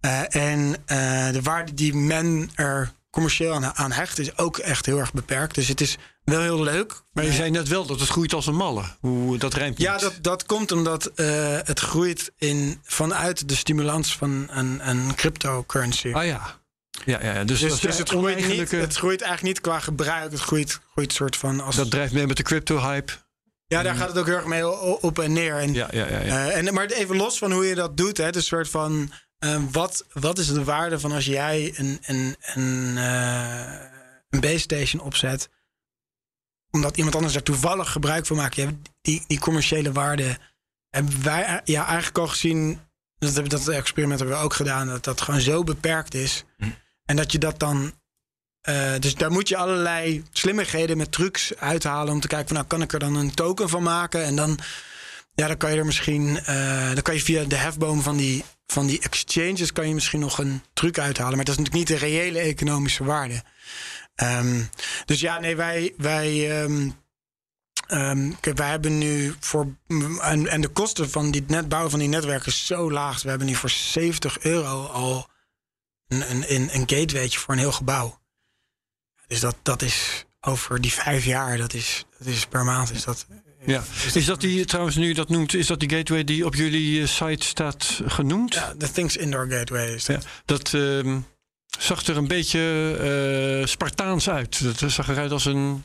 Eh, en eh, de waarde die men er commercieel aan, aan hecht, is ook echt heel erg beperkt. Dus het is wel heel leuk. Maar je zei net wel dat het groeit als een malle. Hoe, dat rijmt niet. Ja, dat, dat komt omdat eh, het groeit in, vanuit de stimulans van een, een cryptocurrency. Ah ja. Ja, ja, ja. Dus, dus dus het, groeit niet, het groeit eigenlijk niet qua gebruik. Het groeit, groeit soort van als. dat drijft mee met de crypto-hype. ja, daar gaat het ook heel erg mee op en neer. En, Ja, ja, ja. ja. en, maar even los van hoe je dat doet, hè, het is een soort van. Eh, wat, wat is de waarde van als jij een, een, een, eh, een base station opzet, omdat iemand anders daar toevallig gebruik van maakt? Die, die commerciële waarde hebben wij ja, eigenlijk al gezien. Dat, dat experiment hebben we ook gedaan, dat dat gewoon zo beperkt is. Hm. En dat je dat dan eh, dus daar moet je allerlei slimmigheden met trucs uithalen om te kijken van nou kan ik er dan een token van maken en dan ja dan kan je er misschien eh, dan kan je via de hefboom van die van die exchanges kan je misschien nog een truc uithalen, maar dat is natuurlijk niet de reële economische waarde. Ehm, dus ja, nee, wij wij ehm, ehm, wij hebben nu voor en, en de kosten van die bouwen van die netwerken is zo laag. We hebben nu voor 70 euro al een, een, een, gatewaytje voor een heel gebouw. Dus dat, dat is over die vijf jaar, dat is, dat is per maand. Is dat, Ja. Is dat die trouwens nu dat noemt, is dat die gateway die op jullie eh, site staat genoemd? ja, de Things Indoor Gateway is dat. Ja, dat ehm, zag er een beetje eh, Spartaans uit. Dat zag eruit als een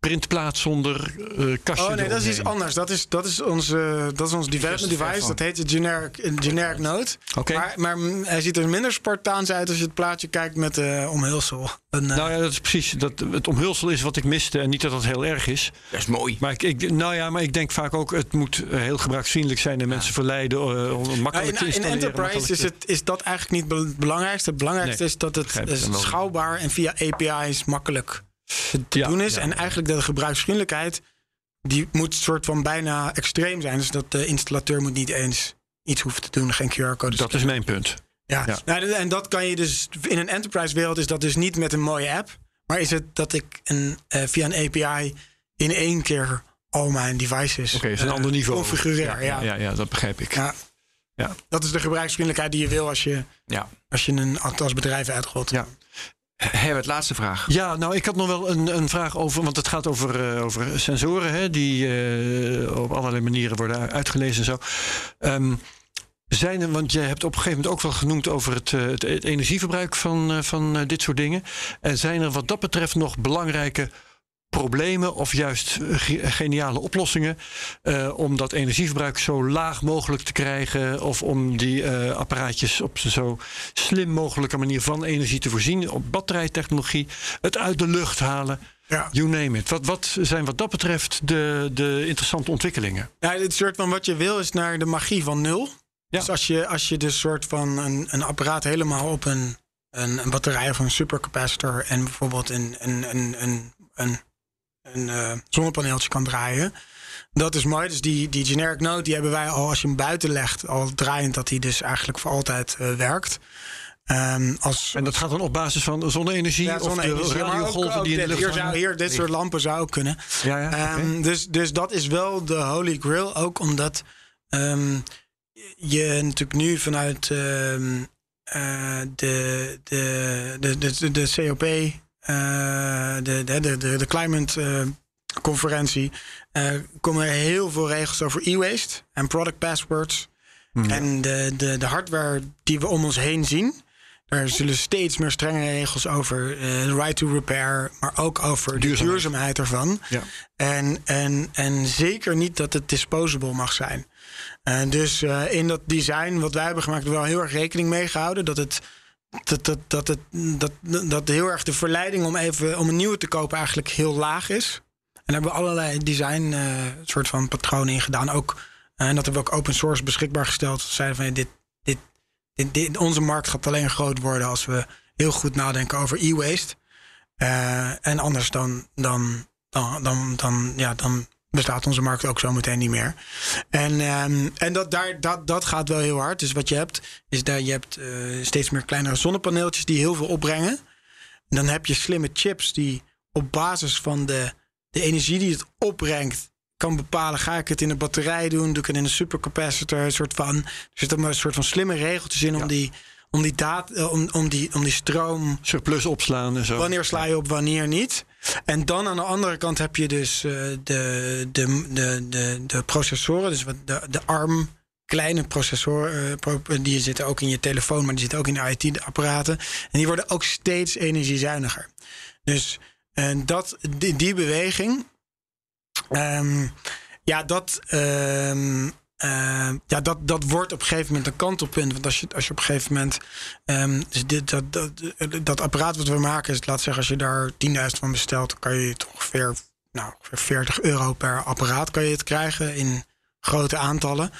printplaat zonder eh kastje. Oh nee, dat is iets anders. Dat is, dat is ons, eh, dat is ons development device. Dat heet de generic, generic node. Oké. Maar, maar mm, hij ziet er minder Spartaans uit als je het plaatje kijkt met de omhulsel. Een, eh, Nou ja, dat is precies. Dat, het omhulsel is wat ik miste. En niet dat dat heel erg is. Dat is mooi. Maar ik, ik, nou ja, maar ik denk vaak ook, het moet heel gebruiksvriendelijk zijn en mensen verleiden om Nou, makkelijk te in, in installeren. enterprise makkelijk is, het, is dat eigenlijk niet het belangrijkste. Het belangrijkste Nee, is dat het wel. schouwbaar en via API's makkelijk te, Ja, doen is. ja. En eigenlijk de gebruiksvriendelijkheid die moet soort van bijna extreem zijn. Dus dat de installateur moet niet eens iets hoeven te doen, geen QR-code. Dat is mijn punt. Ja, Ja. Nou, en dat kan je dus in een enterprise wereld is dat dus niet met een mooie app, maar is het dat ik een, eh, via een API in één keer al mijn devices Oké, is een eh, ander niveau. configureer. ja, Ja, ja, ja, dat begrijp ik. Ja. Ja. Dat is de gebruiksvriendelijkheid die je wil als je, Ja. als je een als bedrijf uitrolt. Ja. Herbert, laatste vraag. Ja, nou, ik had nog wel een, een vraag over, want het gaat over, eh, over sensoren, hè, die eh, op allerlei manieren worden uitgelezen en zo. Ehm, zijn er, want je hebt op een gegeven moment ook wel genoemd over het, eh, het, het energieverbruik van, van dit soort dingen. En zijn er wat dat betreft nog belangrijke problemen of juist eh, ge- geniale oplossingen eh, om dat energieverbruik zo laag mogelijk te krijgen of om die eh, apparaatjes op zo slim mogelijke manier van energie te voorzien, op batterijtechnologie, het uit de lucht halen, Ja. you name it. Wat, wat zijn wat dat betreft de, de interessante ontwikkelingen? Ja, dit soort van wat je wil is naar de magie van nul. Ja. Dus als je, als je dus soort van een, een apparaat helemaal op een, een, een batterij of een supercapacitor en bijvoorbeeld een, een, een, een, een, een eh, zonnepaneeltje kan draaien. Dat is mooi. Dus die, die generic node die hebben wij al als je hem buiten legt, al draaiend dat hij dus eigenlijk voor altijd eh, werkt. Ehm, als, En dat gaat dan op basis van zonne-energie ja, of de radiogolven ook die in de dit. lucht hier, zou, hier dit soort lampen zou ook kunnen. Ja, ja. Ehm, dus, dus dat is wel de holy grail. Ook omdat ehm, je natuurlijk nu vanuit eh, de, de, de, de, de COP, de, de, de, de, de climate eh, conferentie, eh, komen er heel veel regels over e-waste en product passwords. En de, de, de hardware die we om ons heen zien. Daar zullen steeds meer strenge regels over eh, de right to repair, maar ook over de Duurzaamheid. duurzaamheid ervan. Ja. En, en, en zeker niet dat het disposable mag zijn. Dus eh, in dat design wat wij hebben gemaakt, hebben we wel heel erg rekening mee gehouden dat het. Dat, dat, dat, dat, dat heel erg de verleiding om even om een nieuwe te kopen eigenlijk heel laag is. En daar hebben we allerlei design eh, soort van patronen in gedaan. Ook, eh, en dat hebben we ook open source beschikbaar gesteld. We zeiden van dit, dit, dit, dit- onze markt gaat alleen groot worden als we heel goed nadenken over e-waste. Eh, en anders dan, dan, dan, dan, dan, ja, dan bestaat onze markt ook zo meteen niet meer. En, ehm, en dat, daar, dat, dat gaat wel heel hard. Dus wat je hebt, is dat je hebt eh, steeds meer kleinere zonnepaneeltjes die heel veel opbrengen. En dan heb je slimme chips die op basis van de, de energie die het opbrengt, kan bepalen: ga ik het in een batterij doen? Doe ik het in een supercapacitor? Een soort van, er zitten maar een soort van slimme regeltjes in om, die, om, die data, eh, om, om, die, om die stroom Surplus opslaan en zo. Wanneer sla je op, wanneer niet. En dan aan de andere kant heb je dus eh, de, de, de, de, de processoren, dus wat de, de ARM kleine processoren, eh, pro- die zitten ook in je telefoon, maar die zitten ook in de IT-apparaten. En die worden ook steeds energiezuiniger. Dus eh, dat, die, die beweging, ehm, ja, dat, ehm, ehm, ja dat, dat wordt op een gegeven moment een kantelpunt. Want als je, als je op een gegeven moment Ehm, dus dit, dat, dat, dat apparaat wat we maken, is, laat zeggen, als je daar 10.000 van bestelt, dan kan je het ongeveer, nou, ongeveer 40 euro per apparaat kan je het krijgen in grote aantallen.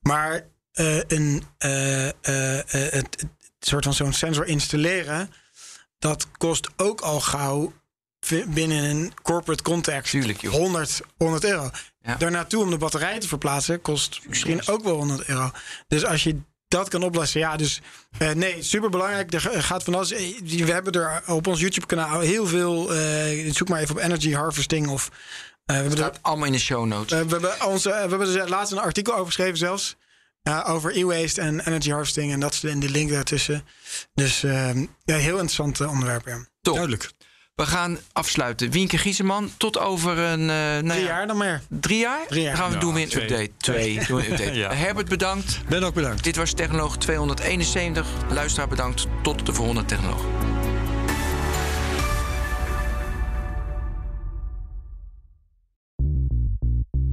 Maar eh, een, eh, eh, het, soort van zo'n sensor installeren, dat kost ook al gauw binnen een corporate context Tuurlijk, joh. 100, 100 euro. Ja. Daarnaartoe om de batterij te verplaatsen kost misschien ook wel 100 euro. Dus als je dat kan oplossen, ja, dus eh, nee, super belangrijk. Er ga- gaat van alles. eh, We hebben er op ons YouTube-kanaal heel veel. eh, zoek maar even op energy harvesting of. eh, we hebben er Staat allemaal in de show notes. eh, we hebben, onze, we hebben er laatst een artikel over geschreven zelfs. over e-waste en energy harvesting. En dat is de, de link daartussen. Dus ja, heel interessant onderwerp. Ja. Top. Duidelijk. We gaan afsluiten. Wienke Gieseman, tot over een... eh, nou Drie ja, jaar dan meer. Drie jaar? Drie jaar. Dan gaan we Ja, doen weer een twee. update. Twee. Doen we een update. Ja. Herbert, bedankt. Ben ook bedankt. Dit was Technoloog 271. Luisteraar bedankt. Tot de volgende Technoloog.